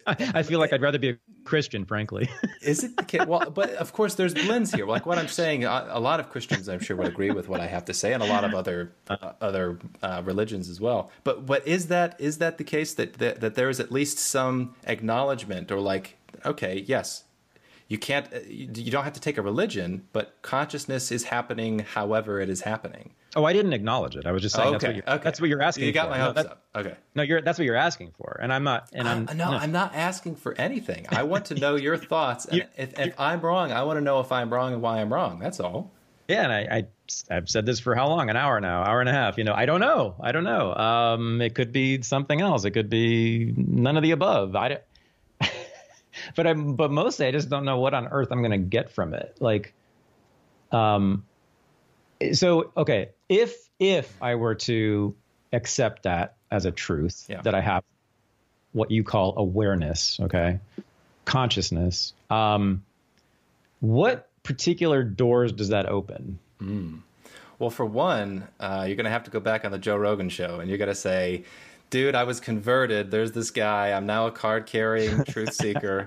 I, [laughs] I feel like I'd rather be a Christian, frankly. [laughs] Is it the case? Well, but of course, there's blends here. Like what I'm saying, a, a lot of Christians, I'm sure, would agree with what I have to say, and a lot of other uh, other uh, religions as well. But but is that is that the case that, that that there is at least some acknowledgement or like, okay, yes, you can't, uh, you, don't have to take a religion, but consciousness is happening however it is happening. oh, I didn't acknowledge it. I was just saying that's okay, what you're, okay, that's what you're asking. For. You got for. my No, hopes that- up. Okay. No, you're that's what you're asking for, and I'm not. And I'm Uh, no, I'm not asking for anything. I want to [laughs] know your thoughts. And if, if I'm wrong, I want to know if I'm wrong and why I'm wrong. That's all. Yeah, and I, I I've said this for how long? An hour now, hour and a half. You know, I don't know. I don't know. Um, it could be something else. It could be none of the above. I, but I'm but mostly I just don't know what on earth I'm going to get from it. Like, um, so okay, if if I were to accept that as a truth Yeah. that I have what you call awareness, okay, consciousness. Um, what particular doors does that open? Well, for one, uh, you're going to have to go back on the Joe Rogan show and you're going to say, dude, I was converted. There's this guy. I'm now a card carrying [laughs] truth seeker.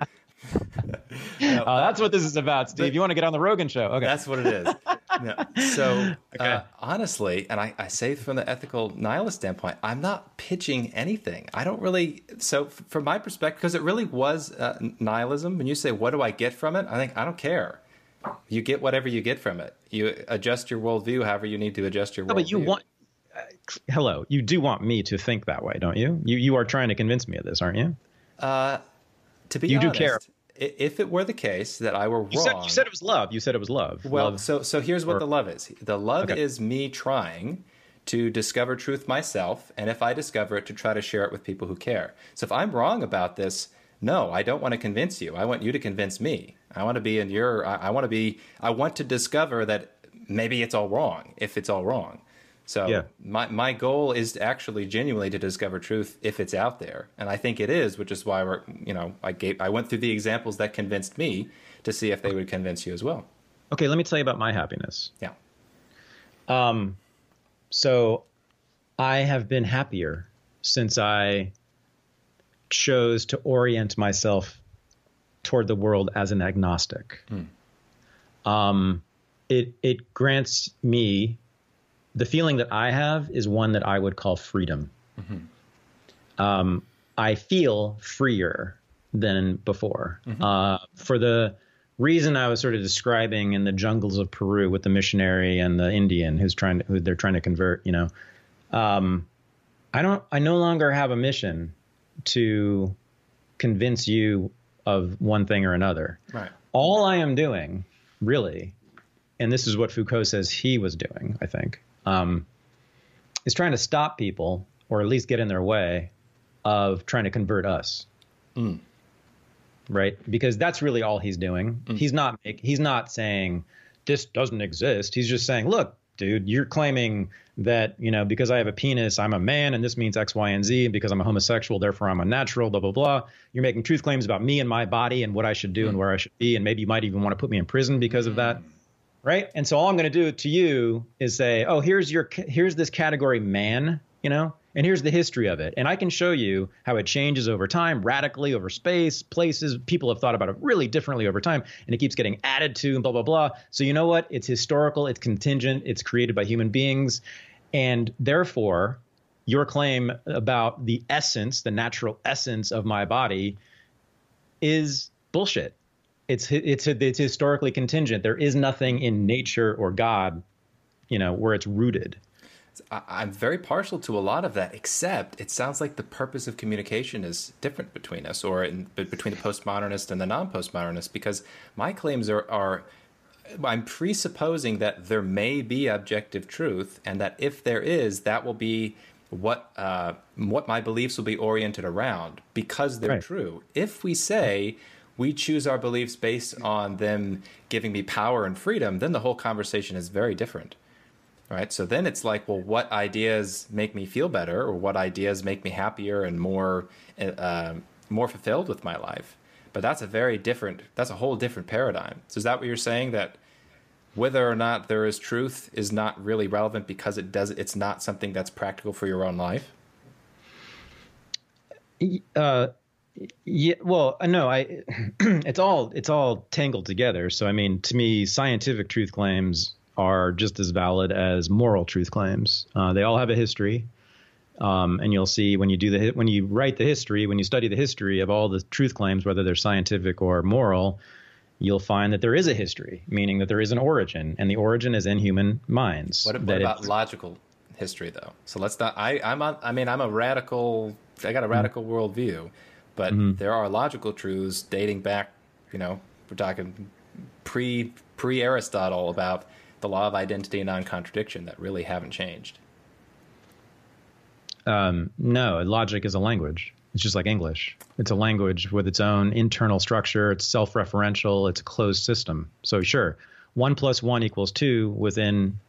Oh, that's what this is about, Steve. You want to get on the Rogan show? Okay. That's what it is. No. So, [laughs] uh, honestly, and I, I say from the ethical nihilist standpoint, I'm not pitching anything. I don't really. So, f- from my perspective, because it really was uh, nihilism, when you say, what do I get from it? I think, I don't care. You get whatever you get from it. You adjust your worldview however you need to adjust your worldview. But you want. Uh, hello, you do want me to think that way, don't you? You you are trying to convince me of this, aren't you? to be you do care. If it were the case that I were You wrong, said you said it was love. You said it was love. Well, love. so so here's what or- the love is. The love Okay. is me trying to discover truth myself, and if I discover it, to try to share it with people who care. So if I'm wrong about this, no, I don't want to convince you. I want you to convince me. I want to be in your. I, I want to be. I want to discover that maybe it's all wrong. If it's all wrong. So Yeah. my my goal is actually genuinely to discover truth if it's out there, and I think it is, which is why we're you know I gave I went through the examples that convinced me to see if they would convince you as well. okay, let me tell you about my happiness. Yeah. Um, So, I have been happier since I chose to orient myself toward the world as an agnostic. Um, it it grants me the feeling that I have is one that I would call freedom. Um, I feel freer than before uh, for the reason I was sort of describing in the jungles of Peru with the missionary and the Indian who's trying to, who they're trying to convert. You know, um, I don't. I no longer have a mission to convince you of one thing or another. Right. All I am doing, really, and this is what Foucault says he was doing, I think, um, is trying to stop people, or at least get in their way, of trying to convert us. Mm. Right? Because that's really all he's doing. Mm. He's not make, he's not saying this doesn't exist. He's just saying, look, dude, you're claiming that, you know, because I have a penis, I'm a man and this means X, Y, and Z, and because I'm a homosexual, therefore I'm unnatural, blah, blah, blah. You're making truth claims about me and my body and what I should do and mm. where I should be, and maybe you might even want to put me in prison because of that. Right? And so all I'm going to do to you is say, "Oh, here's your here's this category man, you know? And here's the history of it. And I can show you how it changes over time, radically over space, places. People have thought about it really differently over time, and it keeps getting added to and blah blah blah. So you know what? It's historical, it's contingent, it's created by human beings, and therefore your claim about the essence, the natural essence of my body is bullshit. It's it's it's historically contingent. There is nothing in nature or God, you know, where it's rooted. I'm very partial to a lot of that, except it sounds like the purpose of communication is different between us, or in, between the postmodernist and the non-postmodernist, because my claims are, are I'm presupposing that there may be objective truth, and that if there is, that will be what uh, what my beliefs will be oriented around because they're Right. true. If we say we choose our beliefs based on them giving me power and freedom, then the whole conversation is very different right? So then it's like well what ideas make me feel better or what ideas make me happier and more uh, more fulfilled with my life? But that's a very different that's a whole different paradigm. So is that what you're saying? That whether or not there is truth is not really relevant because it does it's not something that's practical for your own life? Uh, yeah, well, uh, no, I. [clears throat] it's all it's all tangled together. So I mean, to me, scientific truth claims are just as valid as moral truth claims. Uh, they all have a history, um, and you'll see when you do the when you write the history, when you study the history of all the truth claims, whether they're scientific or moral, you'll find that there is a history, meaning that there is an origin, and the origin is in human minds. what, what about logical history though so let's not i i'm on, i mean i'm a radical i got a radical worldview but there are logical truths dating back you know we're talking pre pre aristotle about the law of identity and non-contradiction that really haven't changed. Um, no, logic is a language. It's just like English. It's a language with its own internal structure. It's self-referential. It's a closed system. So sure, one plus one equals two within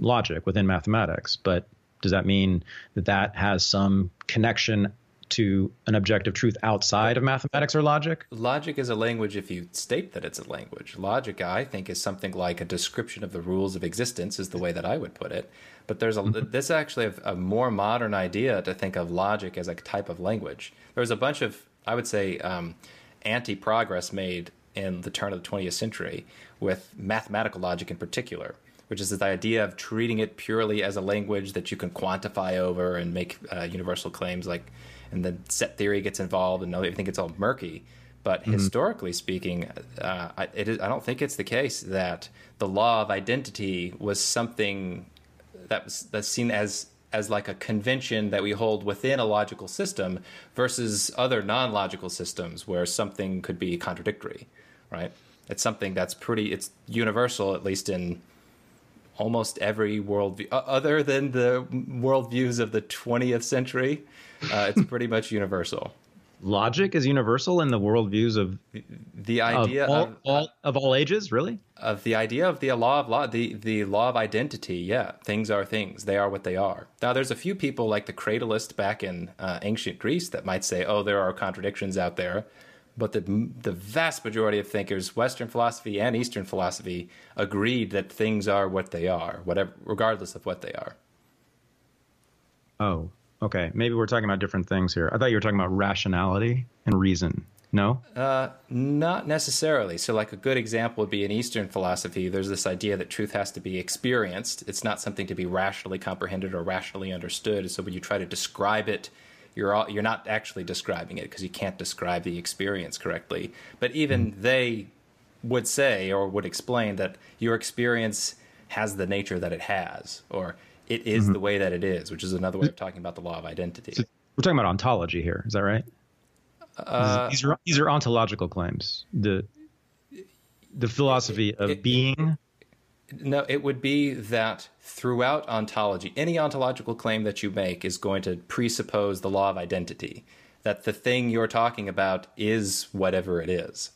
logic, within mathematics. But does that mean that that has some connection to an objective truth outside of mathematics or logic? Logic is a language if you state that it's a language. Logic, I think, is something like a description of the rules of existence, is the way that I would put it. But there's a mm-hmm. this actually a, a more modern idea to think of logic as a type of language. There's a bunch of, I would say, um, anti-progress made in the turn of the 20th century with mathematical logic in particular which is this idea of treating it purely as a language that you can quantify over and make uh, universal claims like and then set theory gets involved, and everything gets all murky. But mm-hmm. historically speaking, uh, I, I don't think it's the case that the law of identity was something that was that's seen as as like a convention that we hold within a logical system versus other non-logical systems where something could be contradictory, right? It's something that's pretty it's universal at least in almost every worldview other than the worldviews of the 20th century uh, it's pretty much universal. Logic is universal in the worldviews of the idea of all, of, all, of all ages, really. Of the idea of the law of law, the the law of identity. Yeah, things are things; they are what they are. Now, there's a few people like the Cratylus back in uh, ancient Greece that might say, "Oh, there are contradictions out there," but the the vast majority of thinkers, Western philosophy and Eastern philosophy, agreed that things are what they are, whatever, regardless of what they are. Oh, Okay, maybe we're talking about different things here. I thought you were talking about rationality and reason. No? Uh, not necessarily. So, like a good example would be in Eastern philosophy, there's this idea that truth has to be experienced. It's not something to be rationally comprehended or rationally understood. So, when you try to describe it, you're all, you're not actually describing it because you can't describe the experience correctly. But even mm-hmm. they would say or would explain that your experience has the nature that it has, or it is mm-hmm. the way that it is, which is another way of talking about the law of identity. So we're talking about ontology here. Is that right? Uh, these are these are ontological claims. The the philosophy of it, being. No, it would be that throughout ontology, any ontological claim that you make is going to presuppose the law of identity. That the thing you're talking about is whatever it is.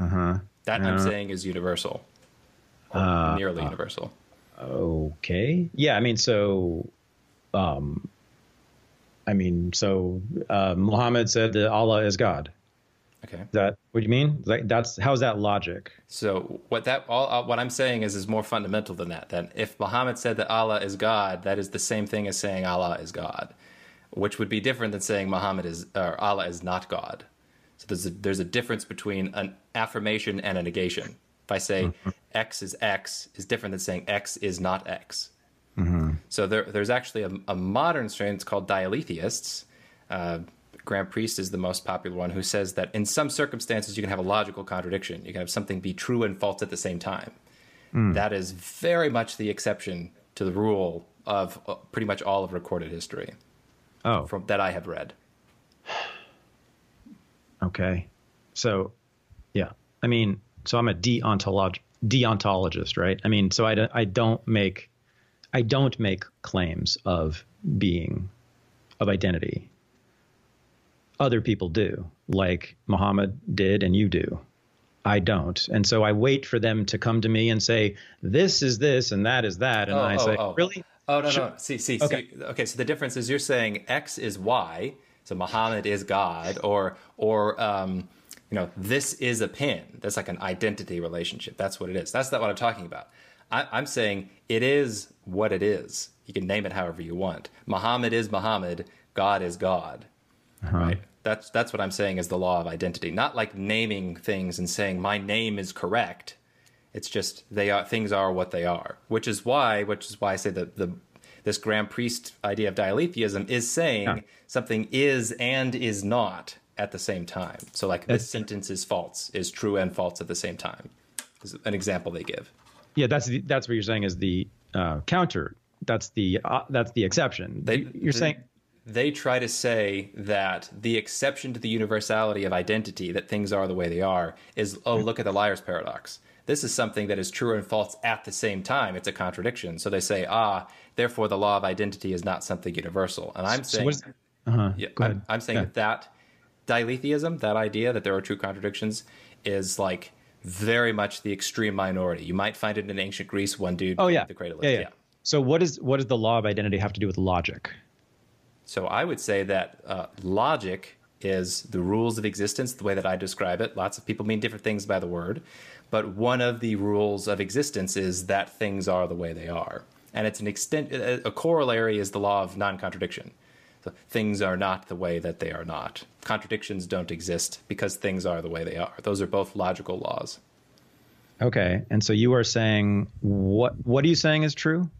Uh-huh. That I'm saying is universal, uh, nearly uh, universal. Okay. Yeah, I mean, so, um, I mean, so uh, Muhammad said that Allah is God. Okay. That what do you mean? Like that's how's that logic? So what that all uh, what I'm saying is is more fundamental than that. That if Muhammad said that Allah is God, that is the same thing as saying Allah is God, which would be different than saying Muhammad is or Allah is not God. So there's a, there's a difference between an affirmation and a negation. If I say mm-hmm. X is X, is different than saying X is not X. Mm-hmm. So there, there's actually a, a, modern strain. It's called dialetheists. Uh, Graham Priest is the most popular one, who says that in some circumstances you can have a logical contradiction. You can have something be true and false at the same time. Mm. That is very much the exception to the rule of uh, pretty much all of recorded history. Oh, from that I have read. [sighs] Okay, so yeah, I mean, so I'm a deontolog- deontologist, right? I mean, so I, I don't make I don't make claims of being of identity. Other people do, like Muhammad did and you do. I don't. And so I wait for them to come to me and say, this is this and that is that. And oh, I oh, say, oh. really? Oh, no, sure. no. See, see, okay. see. Okay, so the difference is you're saying X is Y, so Muhammad is God, or, or, um, you know, this is a pin. That's like an identity relationship. That's what it is. That's not what I'm talking about. I, am saying it is what it is. You can name it however you want. Muhammad is Muhammad. God is God. Uh-huh. Right. That's that's what I'm saying is the law of identity. Not like naming things and saying my name is correct. It's just they are things are what they are. Which is why which is why I say that the this grand Priest idea of dialetheism is saying yeah. something is and is not at the same time. So like this sentence is false, is true and false at the same time. Is an example they give. Yeah, that's the, that's what you're saying is the uh, counter. That's the uh, that's the exception. They, you're they, saying they try to say that the exception to the universality of identity that things are the way they are is oh look at the liar's paradox This is something that is true and false at the same time. It's a contradiction. So they say, ah, therefore the law of identity is not something universal. And I'm saying, so uh-huh. yeah, I'm, I'm, saying yeah. that that dialetheism, that idea that there are true contradictions, is like very much the extreme minority. You might find it in ancient Greece. One dude, oh yeah, the cradle yeah, yeah. yeah. So what is what does the law of identity have to do with logic? So I would say that uh, logic is the rules of existence, the way that I describe it. Lots of people mean different things by the word, but one of the rules of existence is that things are the way they are, and it's an extent. A corollary is the law of non-contradiction. So things are not the way that they are not. Contradictions don't exist because things are the way they are. Those are both logical laws. Okay, and so you are saying what? What are you saying is true?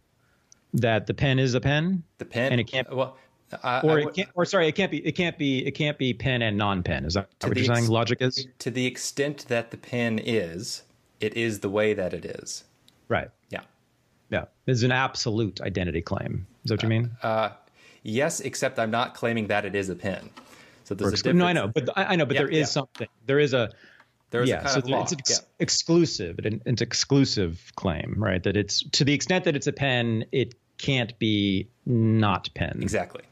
That the pen is a pen. The pen, and it can't. Well, I, or I, it can't. Or sorry, it can't be. It can't be. It can't be pen and non-pen. Is that what you're saying? Logic is to the extent that the pen is, it is the way that it is. Right. Yeah. Yeah. It's an absolute identity claim. Is that what you mean? Uh, uh, Yes, except I'm not claiming that it is a pin. So there's a difference. No, I know, but I know, but yeah, there is yeah. something. There is a. There is yeah, a kind so of law. It's ex- yeah. exclusive. It's an exclusive claim, right? That it's to the extent that it's a pen, it can't be not pen. Exactly.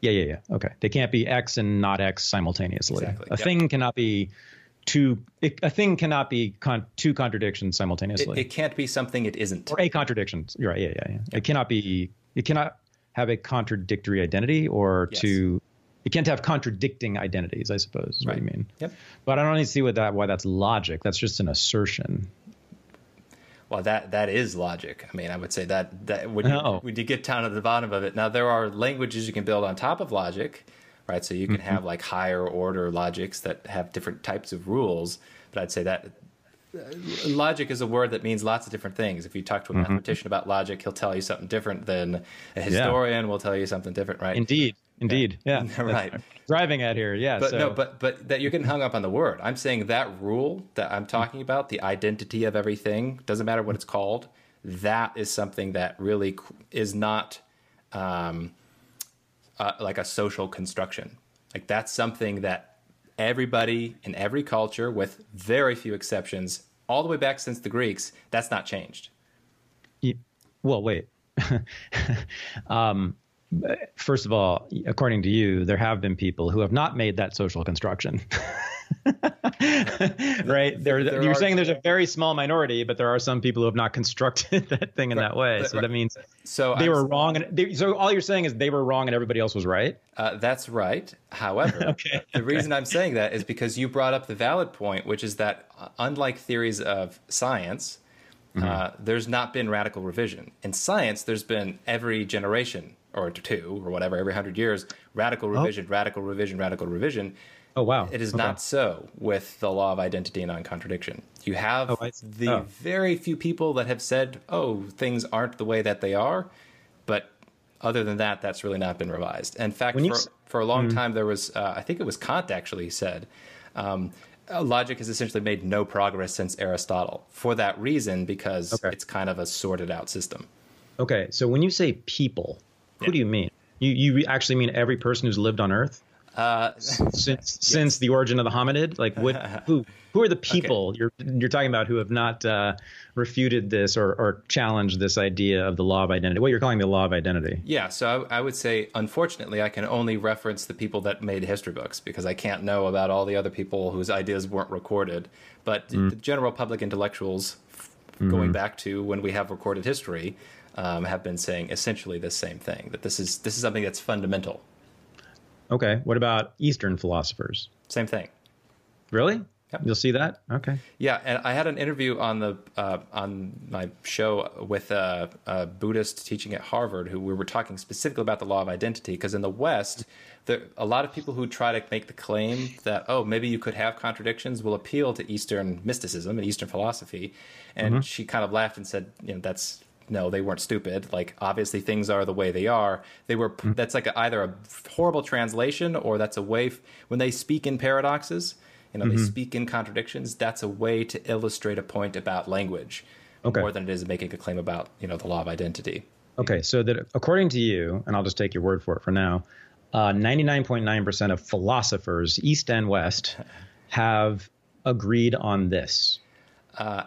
Yeah, yeah, yeah. Okay, they can't be X and not X simultaneously. Exactly. A yep. thing cannot be two. It, a thing cannot be con- two contradictions simultaneously. It, it, can't be something it isn't. Or a contradiction. You're right. Yeah, yeah, yeah. It cannot be. It cannot have a contradictory identity or yes. to you can't have contradicting identities, I suppose, is right. what you mean. Yep. But I don't really see what that why that's logic. That's just an assertion. Well, that that is logic. I mean, I would say that that when you, oh. when you get down to the bottom of it. Now, there are languages you can build on top of logic, right? So you can mm-hmm. have like higher order logics that have different types of rules. But I'd say that logic is a word that means lots of different things. If you talk to a mm-hmm. mathematician about logic, he'll tell you something different than a historian yeah. will tell you something different, right? Indeed. Indeed. Yeah. yeah. [laughs] right. Driving at here. Yeah. But so. no, but but that you're getting hung up on the word. I'm saying that rule that I'm talking about, the identity of everything, doesn't matter what it's called. That is something that really is not um, uh, like a social construction. Like that's something that everybody in every culture, with very few exceptions, all the way back since the Greeks, that's not changed. Well, wait. [laughs] um, first of all, according to you, there have been people who have not made that social construction. [laughs] right? [laughs] There, there you're are, saying there's a very small minority, but there are some people who have not constructed [laughs] that thing in right, that way. So right. that means so they I'm, were wrong. And they, so all you're saying is they were wrong and everybody else was right. Uh, that's right. However, okay, the reason I'm saying that is because you brought up the valid point, which is that uh, unlike theories of science, mm-hmm. uh, there's not been radical revision. In science, there's been every generation or two or whatever, every hundred years, radical oh. revision, oh. radical revision, radical revision. Oh wow! It is okay. not so with the law of identity and non-contradiction. You have oh, the oh. very few people that have said, "Oh, things aren't the way that they are," but other than that, that's really not been revised. In fact, for, s- for, a long mm-hmm. time, there was, uh, I think it was Kant actually said, um, uh, logic has essentially made no progress since Aristotle. For that reason, because okay. it's kind of a sorted out system. Okay, so when you say people, who yeah. do you mean? You you actually mean every person who's lived on Earth? Uh, since [laughs] yes. since the origin of the hominid, like what? [laughs] who who are the people okay. you're you're talking about who have not uh, refuted this or, or challenged this idea of the law of identity? What you're calling the law of identity? Yeah, so I, I, would say, unfortunately, I can only reference the people that made history books because I can't know about all the other people whose ideas weren't recorded. But mm. the general public intellectuals, mm-hmm. going back to when we have recorded history, um, have been saying essentially the same thing that this is this is something that's fundamental. Okay, what about Eastern philosophers? Same thing. Really? Yep. You'll see that. Okay. Yeah, and I had an interview on the uh, on my show with a, a, Buddhist teaching at Harvard, who we were talking specifically about the law of identity. Because in the West, there a lot of people who try to make the claim that oh maybe you could have contradictions will appeal to Eastern mysticism and Eastern philosophy, and mm-hmm. she kind of laughed and said, you know, that's no, they weren't stupid. Like obviously things are the way they are. They were. Mm-hmm. That's like a, either a horrible translation or that's a way f- when they speak in paradoxes. You know, mm-hmm. they speak in contradictions. That's a way to illustrate a point about language okay. more than it is making a claim about you know the law of identity. Okay, so that according to you, and I'll just take your word for it for now, uh, 99.9% of philosophers, East and West, [laughs] have agreed on this. Uh,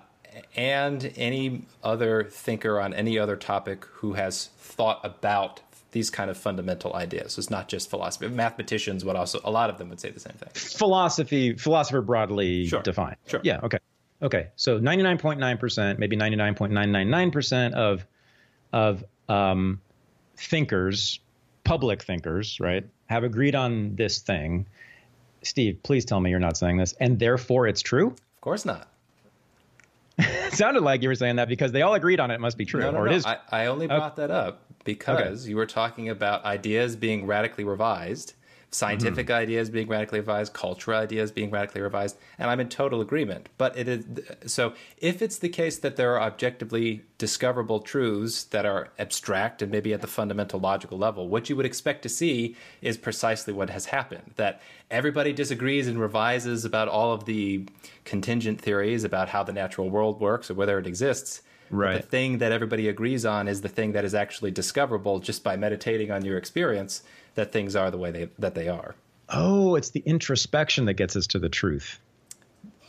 and any other thinker on any other topic who has thought about these kind of fundamental ideas. So it's not just philosophy. Mathematicians would also a lot of them would say the same thing. Philosophy, philosopher broadly Sure. defined. Sure. Yeah. Okay. Okay. So 99.9%, maybe 99.999% of of um, thinkers, public thinkers, right, have agreed on this thing. Steve, please tell me you're not saying this, and therefore it's true. Of course not. It [laughs] sounded like you were saying that because they all agreed on it. It must be true, No, no, or no. it is. I, I only brought that up because you were talking about ideas being radically revised, scientific Mm-hmm. ideas being radically revised, cultural ideas being radically revised, and I'm in total agreement. But it is so if it's the case that there are objectively discoverable truths that are abstract and maybe at the fundamental logical level, what you would expect to see is precisely what has happened. That everybody disagrees and revises about all of the contingent theories about how the natural world works or whether it exists. But Right. The thing that everybody agrees on is the thing that is actually discoverable just by meditating on your experience that things are the way they, that they are. oh, it's the introspection that gets us to the truth.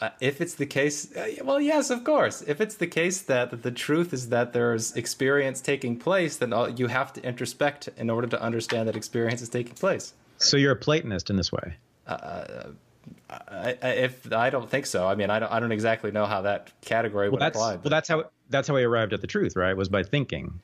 Uh, if it's the case, uh, well, yes, of course. If it's the case that, that the truth is that there's experience taking place, then all, you have to introspect in order to understand that experience is taking place. So you're a Platonist in this way. I, I, if I don't think so, I mean, I don't, I don't exactly know how that category Well, would that's apply. well, but- that's how that's how he arrived at the truth, right? Was by thinking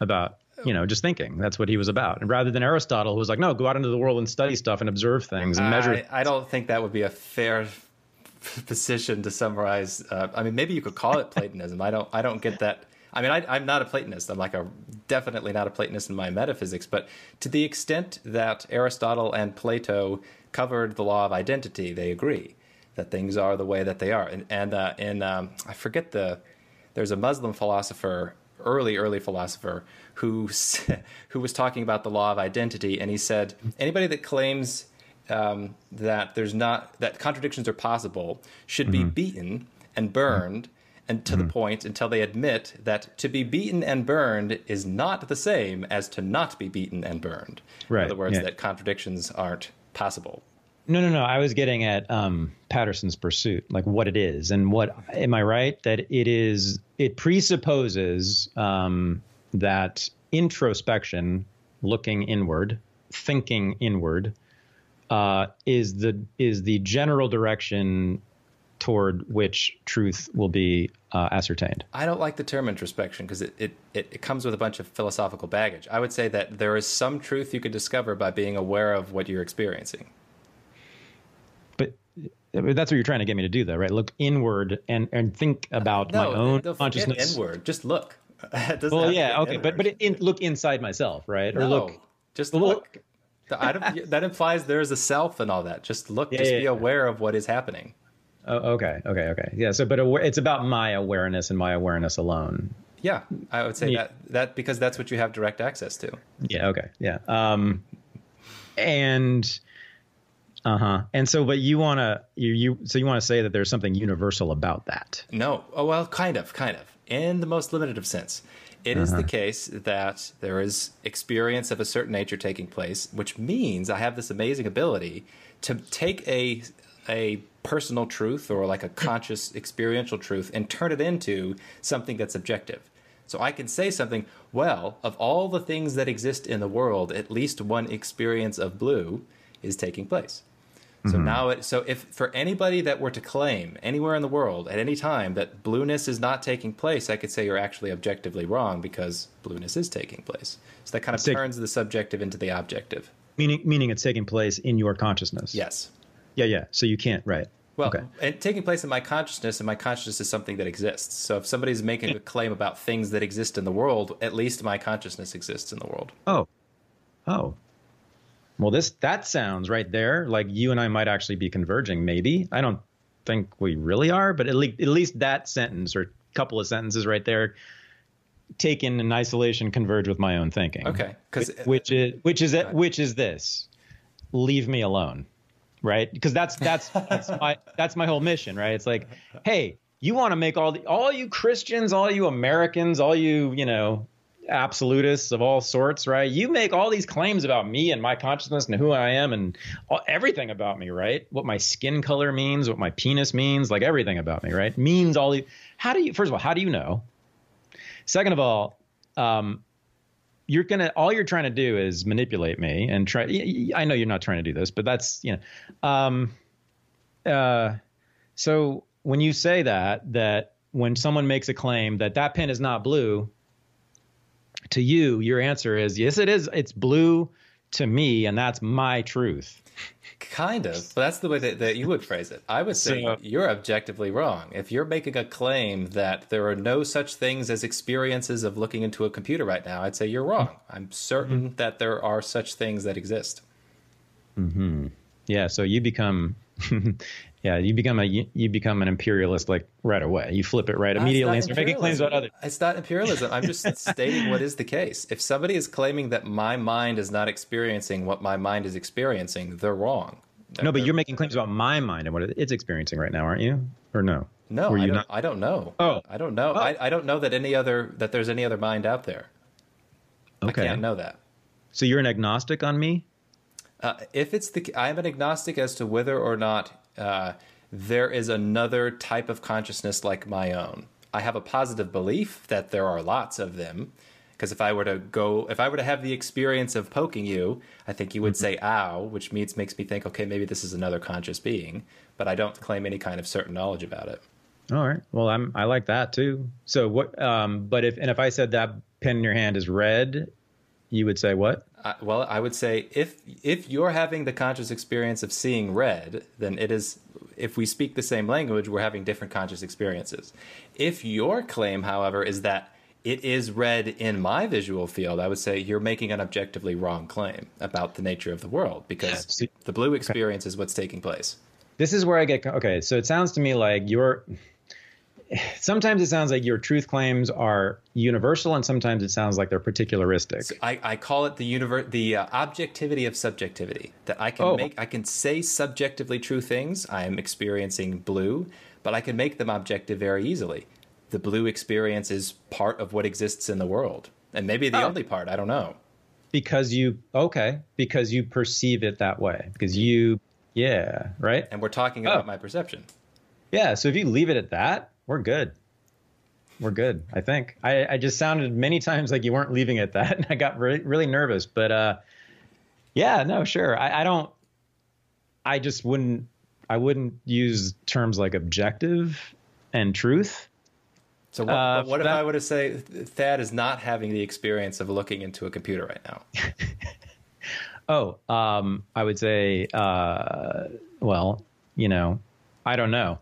about you know just thinking. That's what he was about, and rather than Aristotle, who was like, no, go out into the world and study stuff and observe things and measure. I, I don't think that would be a fair [laughs] position to summarize. Uh, I mean, maybe you could call it Platonism. I don't. I don't get that. I mean, I, I'm not a Platonist. I'm like a definitely not a Platonist in my metaphysics. But to the extent that Aristotle and Plato covered the law of identity, they agree that things are the way that they are. And and uh, in um, I forget the there's a Muslim philosopher, early early philosopher, who [laughs] who was talking about the law of identity, and he said anybody that claims um, that there's not that contradictions are possible should be beaten and burned. And to the point until they admit that to be beaten and burned is not the same as to not be beaten and burned. In other words, yeah. that contradictions aren't possible. No, no, no. I was getting at um, Patterson in Pursuit, like what it is, and what am I right that it is? It presupposes um, that introspection, looking inward, thinking inward, uh, is the is the general direction toward which truth will be uh, ascertained. I don't like the term introspection because it, it, it, it comes with a bunch of philosophical baggage. I would say that there is some truth you could discover by being aware of what you're experiencing. But that's what you're trying to get me to do, though, right? Look inward and and think about my own no, consciousness. inward. Just look. [laughs] Well, yeah, okay, but but in, look inside myself, right? Or no, look. just look. I don't, [laughs] that implies there is a self and all that. Just look. Yeah, just yeah, be yeah. aware of what is happening. Oh, okay, okay, okay. Yeah. So, but aware, it's about my awareness and my awareness alone. Yeah, I would say that that because that's what you have direct access to. Yeah. Okay. Yeah. Um, and uh huh. And so, but you want to you you so you want to say that there's something universal about that. No. Oh, well, kind of, kind of. In the most limited of sense. It is the Uh-huh. case that there is experience of a certain nature taking place, which means I have this amazing ability to take a a personal truth or like a conscious experiential truth and turn it into something that's objective. So I can say something, well, of all the things that exist in the world, at least one experience of blue is taking place. So mm-hmm. now, it, so if for anybody that were to claim anywhere in the world at any time that blueness is not taking place, I could say you're actually objectively wrong because blueness is taking place. So that kind of Take- turns the subjective into the objective. Meaning meaning it's taking place in your consciousness. Yes. Yeah. Yeah. So you can't. Right. Well, okay. and taking place in my consciousness, and my consciousness is something that exists. So if somebody's making a claim about things that exist in the world, at least my consciousness exists in the world. Oh. Oh. Well, this that sounds right there like you and I might actually be converging. Maybe I don't think we really are, but at least at least that sentence or couple of sentences right there, taken in isolation, converge with my own thinking. Okay, 'cause- which is which is it, which is this? Leave me alone, right? Because that's that's that's my that's my whole mission, right? It's like, hey, you want to make all the all you Christians, all you Americans, all you you know absolutists of all sorts, right? You make all these claims about me and my consciousness and who I am and all, everything about me, right? What my skin color means, what my penis means, like everything about me, right? Means all the how do you? First of all, how do you know? Second of all, um, you're gonna all you're trying to do is manipulate me and try. I know you're not trying to do this, but that's you know. Um, uh, so when you say that that when someone makes a claim that that pen is not blue, to you, your answer is yes, it is. It's blue to me, and that's my truth. Kind of. But that's the way that, that you would phrase it. I would say so, you're objectively wrong. If you're making a claim that there are no such things as experiences of looking into a computer right now, I'd say you're wrong. I'm certain mm-hmm. that there are such things that exist. Hmm. Yeah. So you become [laughs] yeah, you become a you become an imperialist like right away. You flip it right immediately and start making claims about others. It's not imperialism. I'm just [laughs] stating what is the case. If somebody is claiming that my mind is not experiencing what my mind is experiencing, they're wrong. They're, no, but you're making claims about my mind and what it's experiencing right now, aren't you? Or no? No, I don't, I don't know. Oh, I don't know. Oh. I, I don't know that any other that there's any other mind out there. Okay, I can't know that. So you're an agnostic on me. Uh, if it's the, I'm an agnostic as to whether or not uh, there is another type of consciousness like my own. I have a positive belief that there are lots of them. Because if I were to go, if I were to have the experience of poking you, I think you would mm-hmm. say "ow," which means makes me think, okay, maybe this is another conscious being. But I don't claim any kind of certain knowledge about it. All right. Well, I'm I like that too. So what? Um, but if and if I said that pen in your hand is red, you would say what? Uh, well, I would say if if you're having the conscious experience of seeing red, then it is. If we speak the same language, we're having different conscious experiences. If your claim, however, is that it is red in my visual field, I would say you're making an objectively wrong claim about the nature of the world because the blue experience is what's taking place. This is where I get okay. So it sounds to me like you're sometimes it sounds like your truth claims are universal, and sometimes it sounds like they're particularistic. So I, I, call it the univer- the uh, objectivity of subjectivity. That I can oh. make, I can say subjectively true things. I am experiencing blue, but I can make them objective very easily. The blue experience is part of what exists in the world, and maybe the oh. only part. I don't know. Because you okay? Because you perceive it that way. Because you, yeah, right. And we're talking about oh. my perception. Yeah. So if you leave it at that, we're good. We're good. I think. I, I just sounded many [laughs] times like you weren't leaving it that, and I got really really nervous. But uh, yeah, no, sure. I, I don't. I just wouldn't. I wouldn't use terms like objective and truth. So what, uh, what if that, I were to say Thad is not having the experience of looking into a computer right now? [laughs] oh, um, I would say, uh, well, you know, I don't know.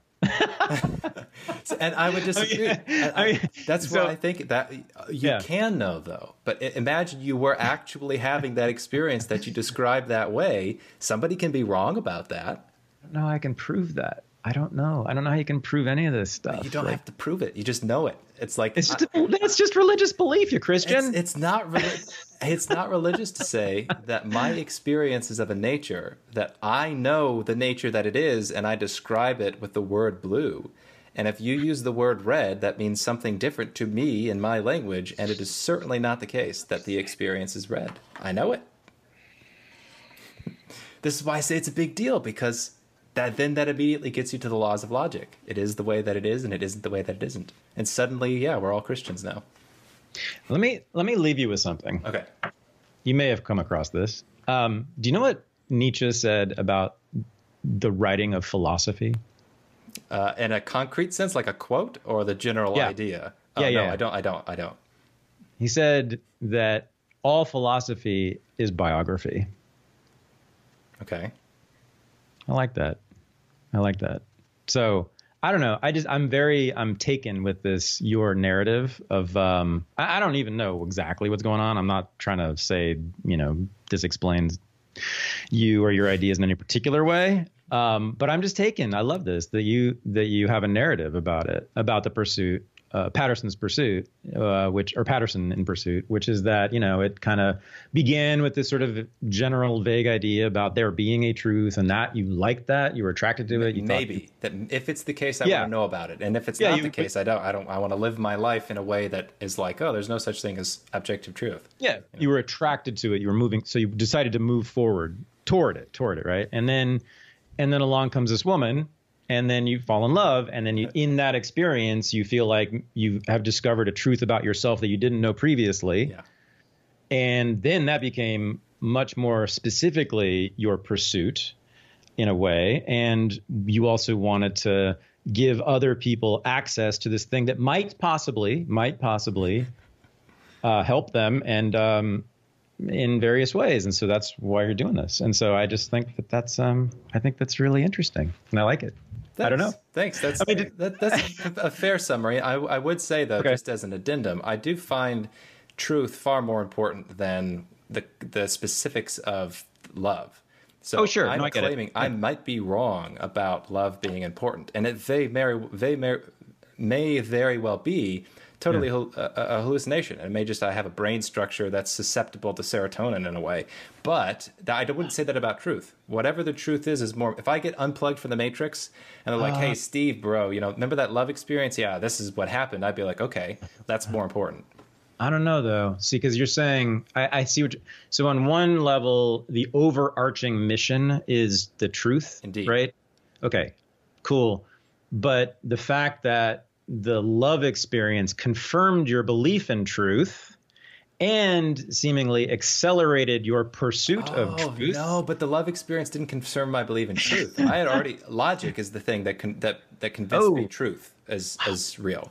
And I would disagree. I mean, I, I, that's so, where I think that you yeah. can know, though. But imagine you were actually having that experience that you described that way. Somebody can be wrong about that. No, I can prove that. I don't know. I don't know how you can prove any of this stuff. You don't like, have to prove it. You just know it. It's like it's just I, that's just religious belief, You're Christian. It's, it's not it's not religious to say that my experience is of a nature that I know the nature that it is, and I describe it with the word blue. And if you use the word red, that means something different to me in my language, and it is certainly not the case that the experience is red. I know it. This is why I say it's a big deal because that then that immediately gets you to the laws of logic. It is the way that it is, and it isn't the way that it isn't. And suddenly, yeah, we're all Christians now. Let me let me leave you with something. Okay. You may have come across this. Um, do you know what Nietzsche said about the writing of philosophy? Uh, in a concrete sense, like a quote, or the general yeah. idea? Oh, yeah, yeah. No, I don't. I don't. I don't. He said that all philosophy is biography. Okay. I like that. I like that. So I don't know. I just I'm very I'm taken with this your narrative of um I, I don't even know exactly what's going on. I'm not trying to say you know this explains you or your ideas in any particular way. Um, but I'm just taken. I love this that you that you have a narrative about it about the pursuit uh, Patterson's Pursuit, uh, which or Patterson in Pursuit, which is that you know it kind of began with this sort of general vague idea about there being a truth, and that you liked that, you were attracted to it. You Maybe that if it's the case, I yeah. want to know about it, and if it's yeah, not you, the case, I don't. I don't. I want to live my life in a way that is like, oh, there's no such thing as objective truth. Yeah, you, know? you were attracted to it. You were moving, so you decided to move forward toward it, toward it, right? And then, and then along comes this woman and then you fall in love and then you, in that experience you feel like you have discovered a truth about yourself that you didn't know previously. Yeah. and then that became much more specifically your pursuit in a way. And you also wanted to give other people access to this thing that might possibly might possibly [laughs] uh, help them and um, in various ways. And so that's why you're doing this. And so i just think that that's um, i think that's really interesting and i like it i don't know Thanks. That's I mean, did- that, that's a fair summary. I, I would say though, Okay. just as an addendum, I do find truth far more important than the the specifics of love. So Oh, sure. I'm No, I claiming I might be wrong about love being important, and it they may they may, may very well be totally hal- a, a hallucination. It may just I have a brain structure that's susceptible to serotonin in a way. But I wouldn't say that about truth. Whatever the truth is is more. If I get unplugged from the matrix and they're like, "Hey, uh. Steve, bro, you know, remember that love experience? Yeah, this is what happened." I'd be like, "Okay, that's more important." I don't know though. See, because you're saying I, I see what. You, so on one level, the overarching mission is the truth, Indeed. right? Okay, cool. But the fact that the love experience confirmed your belief in truth and seemingly accelerated your pursuit of truth. Oh, no, but the love experience didn't confirm my belief in truth. I had already [laughs] logic is the thing that con- that that convinced me Oh. truth as as real.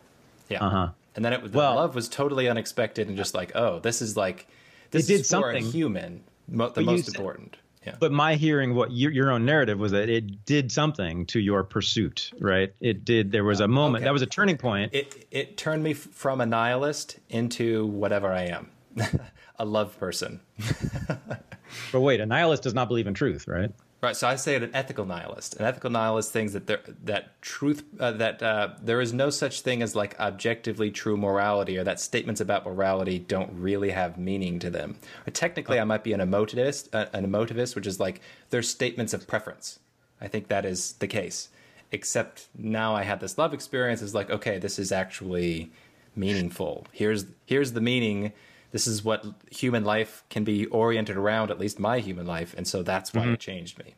Yeah. Uh-huh. And then it was the Well- love was totally unexpected and just like, oh, this is like this did is for something. a human, mo- the But most said- important. Yeah. But my hearing what your, your own narrative was that it did something to your pursuit, right? It did. There was a moment Okay. that was a turning point. it it turned me from a nihilist into whatever I am, [laughs] a love person. [laughs] but wait, a nihilist does not believe in truth, right? Right. So I say an ethical nihilist. An ethical nihilist thinks that there that truth uh, that uh, there is no such thing as like objectively true morality, or that statements about morality don't really have meaning to them. Or technically, I might be an emotivist. Uh, an emotivist, which is like there's statements of preference. I think that is the case. Except now I had this love experience. Is like okay, this is actually meaningful. Here's here's the meaning. This is what human life can be oriented around, at least my human life, and so that's why it changed me.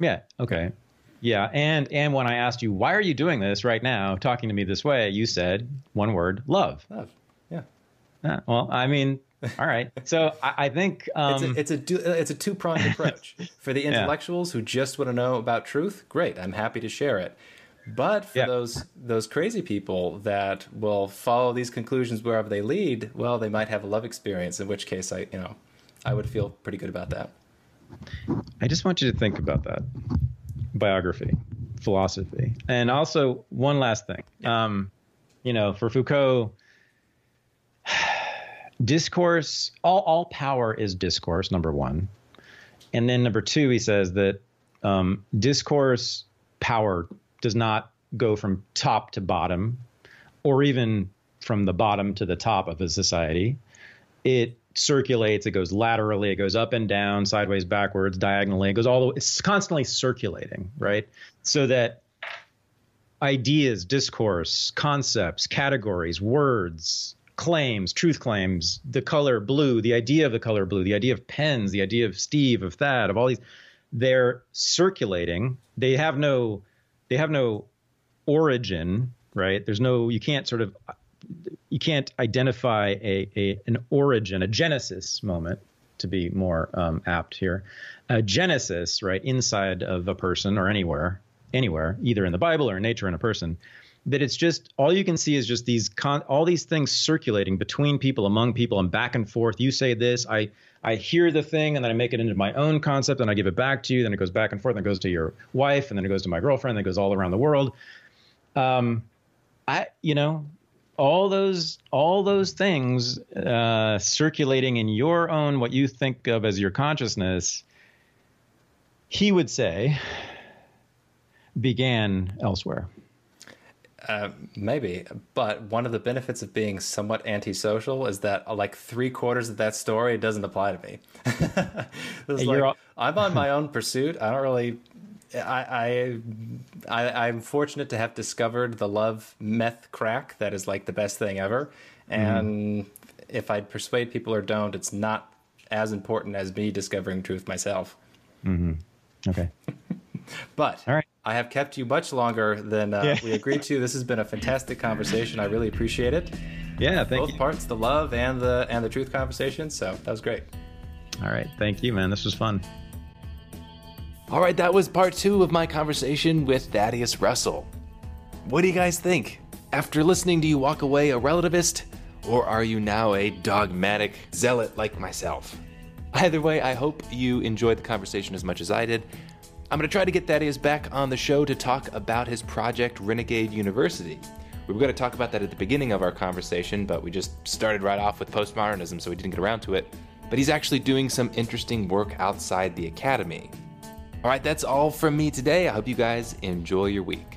Yeah. Okay. Yeah. And and when I asked you why are you doing this right now, talking to me this way, you said one word: love. Love. Yeah. Yeah, well, I mean, [laughs] all right. So I, I think um, It's a, it's a, it's a two pronged [laughs] approach. For the intellectuals who just want to know about truth, great. I'm happy to share it. But for Yeah. those those crazy people that will follow these conclusions wherever they lead, well, they might have a love experience. In which case, I you know, I would feel pretty good about that. I just want you to think about that biography, philosophy, and also one last thing. Um, you know, for Foucault, [sighs] discourse, all all power is discourse. Number one, and then number two, he says that um, discourse power does not go from top to bottom, or even from the bottom to the top of a society. It circulates. It goes laterally. It goes up and down, sideways, backwards, diagonally. It goes all the way. It's constantly circulating, right? So that ideas, discourse, concepts, categories, words, claims, truth claims, the color blue, the idea of the color blue, the idea of pens, the idea of Steve, of Thad, of all these, they're circulating. They have no, they have no origin, right? There's no, you can't sort of, you can't identify a, a an origin, a genesis moment, to be more um, apt here, a genesis, right, inside of a person or anywhere, anywhere, either in the Bible or in nature in a person. That it's just all you can see is just these con- all these things circulating between people, among people, and back and forth. You say this, I I hear the thing, and then I make it into my own concept, and I give it back to you. Then it goes back and forth, and it goes to your wife, and then it goes to my girlfriend, and it goes all around the world. Um, I you know all those all those things uh, circulating in your own what you think of as your consciousness he would say began elsewhere Uh, maybe, but one of the benefits of being somewhat antisocial is that uh, like three quarters of that story doesn't apply to me. [laughs] Like, all- I'm on my [laughs] own pursuit. I don't really. I, I I I'm fortunate to have discovered the love meth crack that is like the best thing ever, and if I persuade people or don't, it's not as important as me discovering truth myself. okay but All right. I have kept you much longer than uh, Yeah. we agreed to. This has been a fantastic conversation. I really appreciate it. Yeah, thank Both you. parts, the love and the and the truth conversation. So that was great. All right, thank you, man. This was fun. All right, that was part two of my conversation with Thaddeus Russell. What do you guys think? After listening, do you walk away a relativist, or are you now a dogmatic zealot like myself? Either way, I hope you enjoyed the conversation as much as I did. I'm going to try to get Thaddeus back on the show to talk about his project Renegade University. We were going to talk about that at the beginning of our conversation, but we just started right off with postmodernism, so we didn't get around to it. But he's actually doing some interesting work outside the academy. All right, that's all from me today. I hope you guys enjoy your week.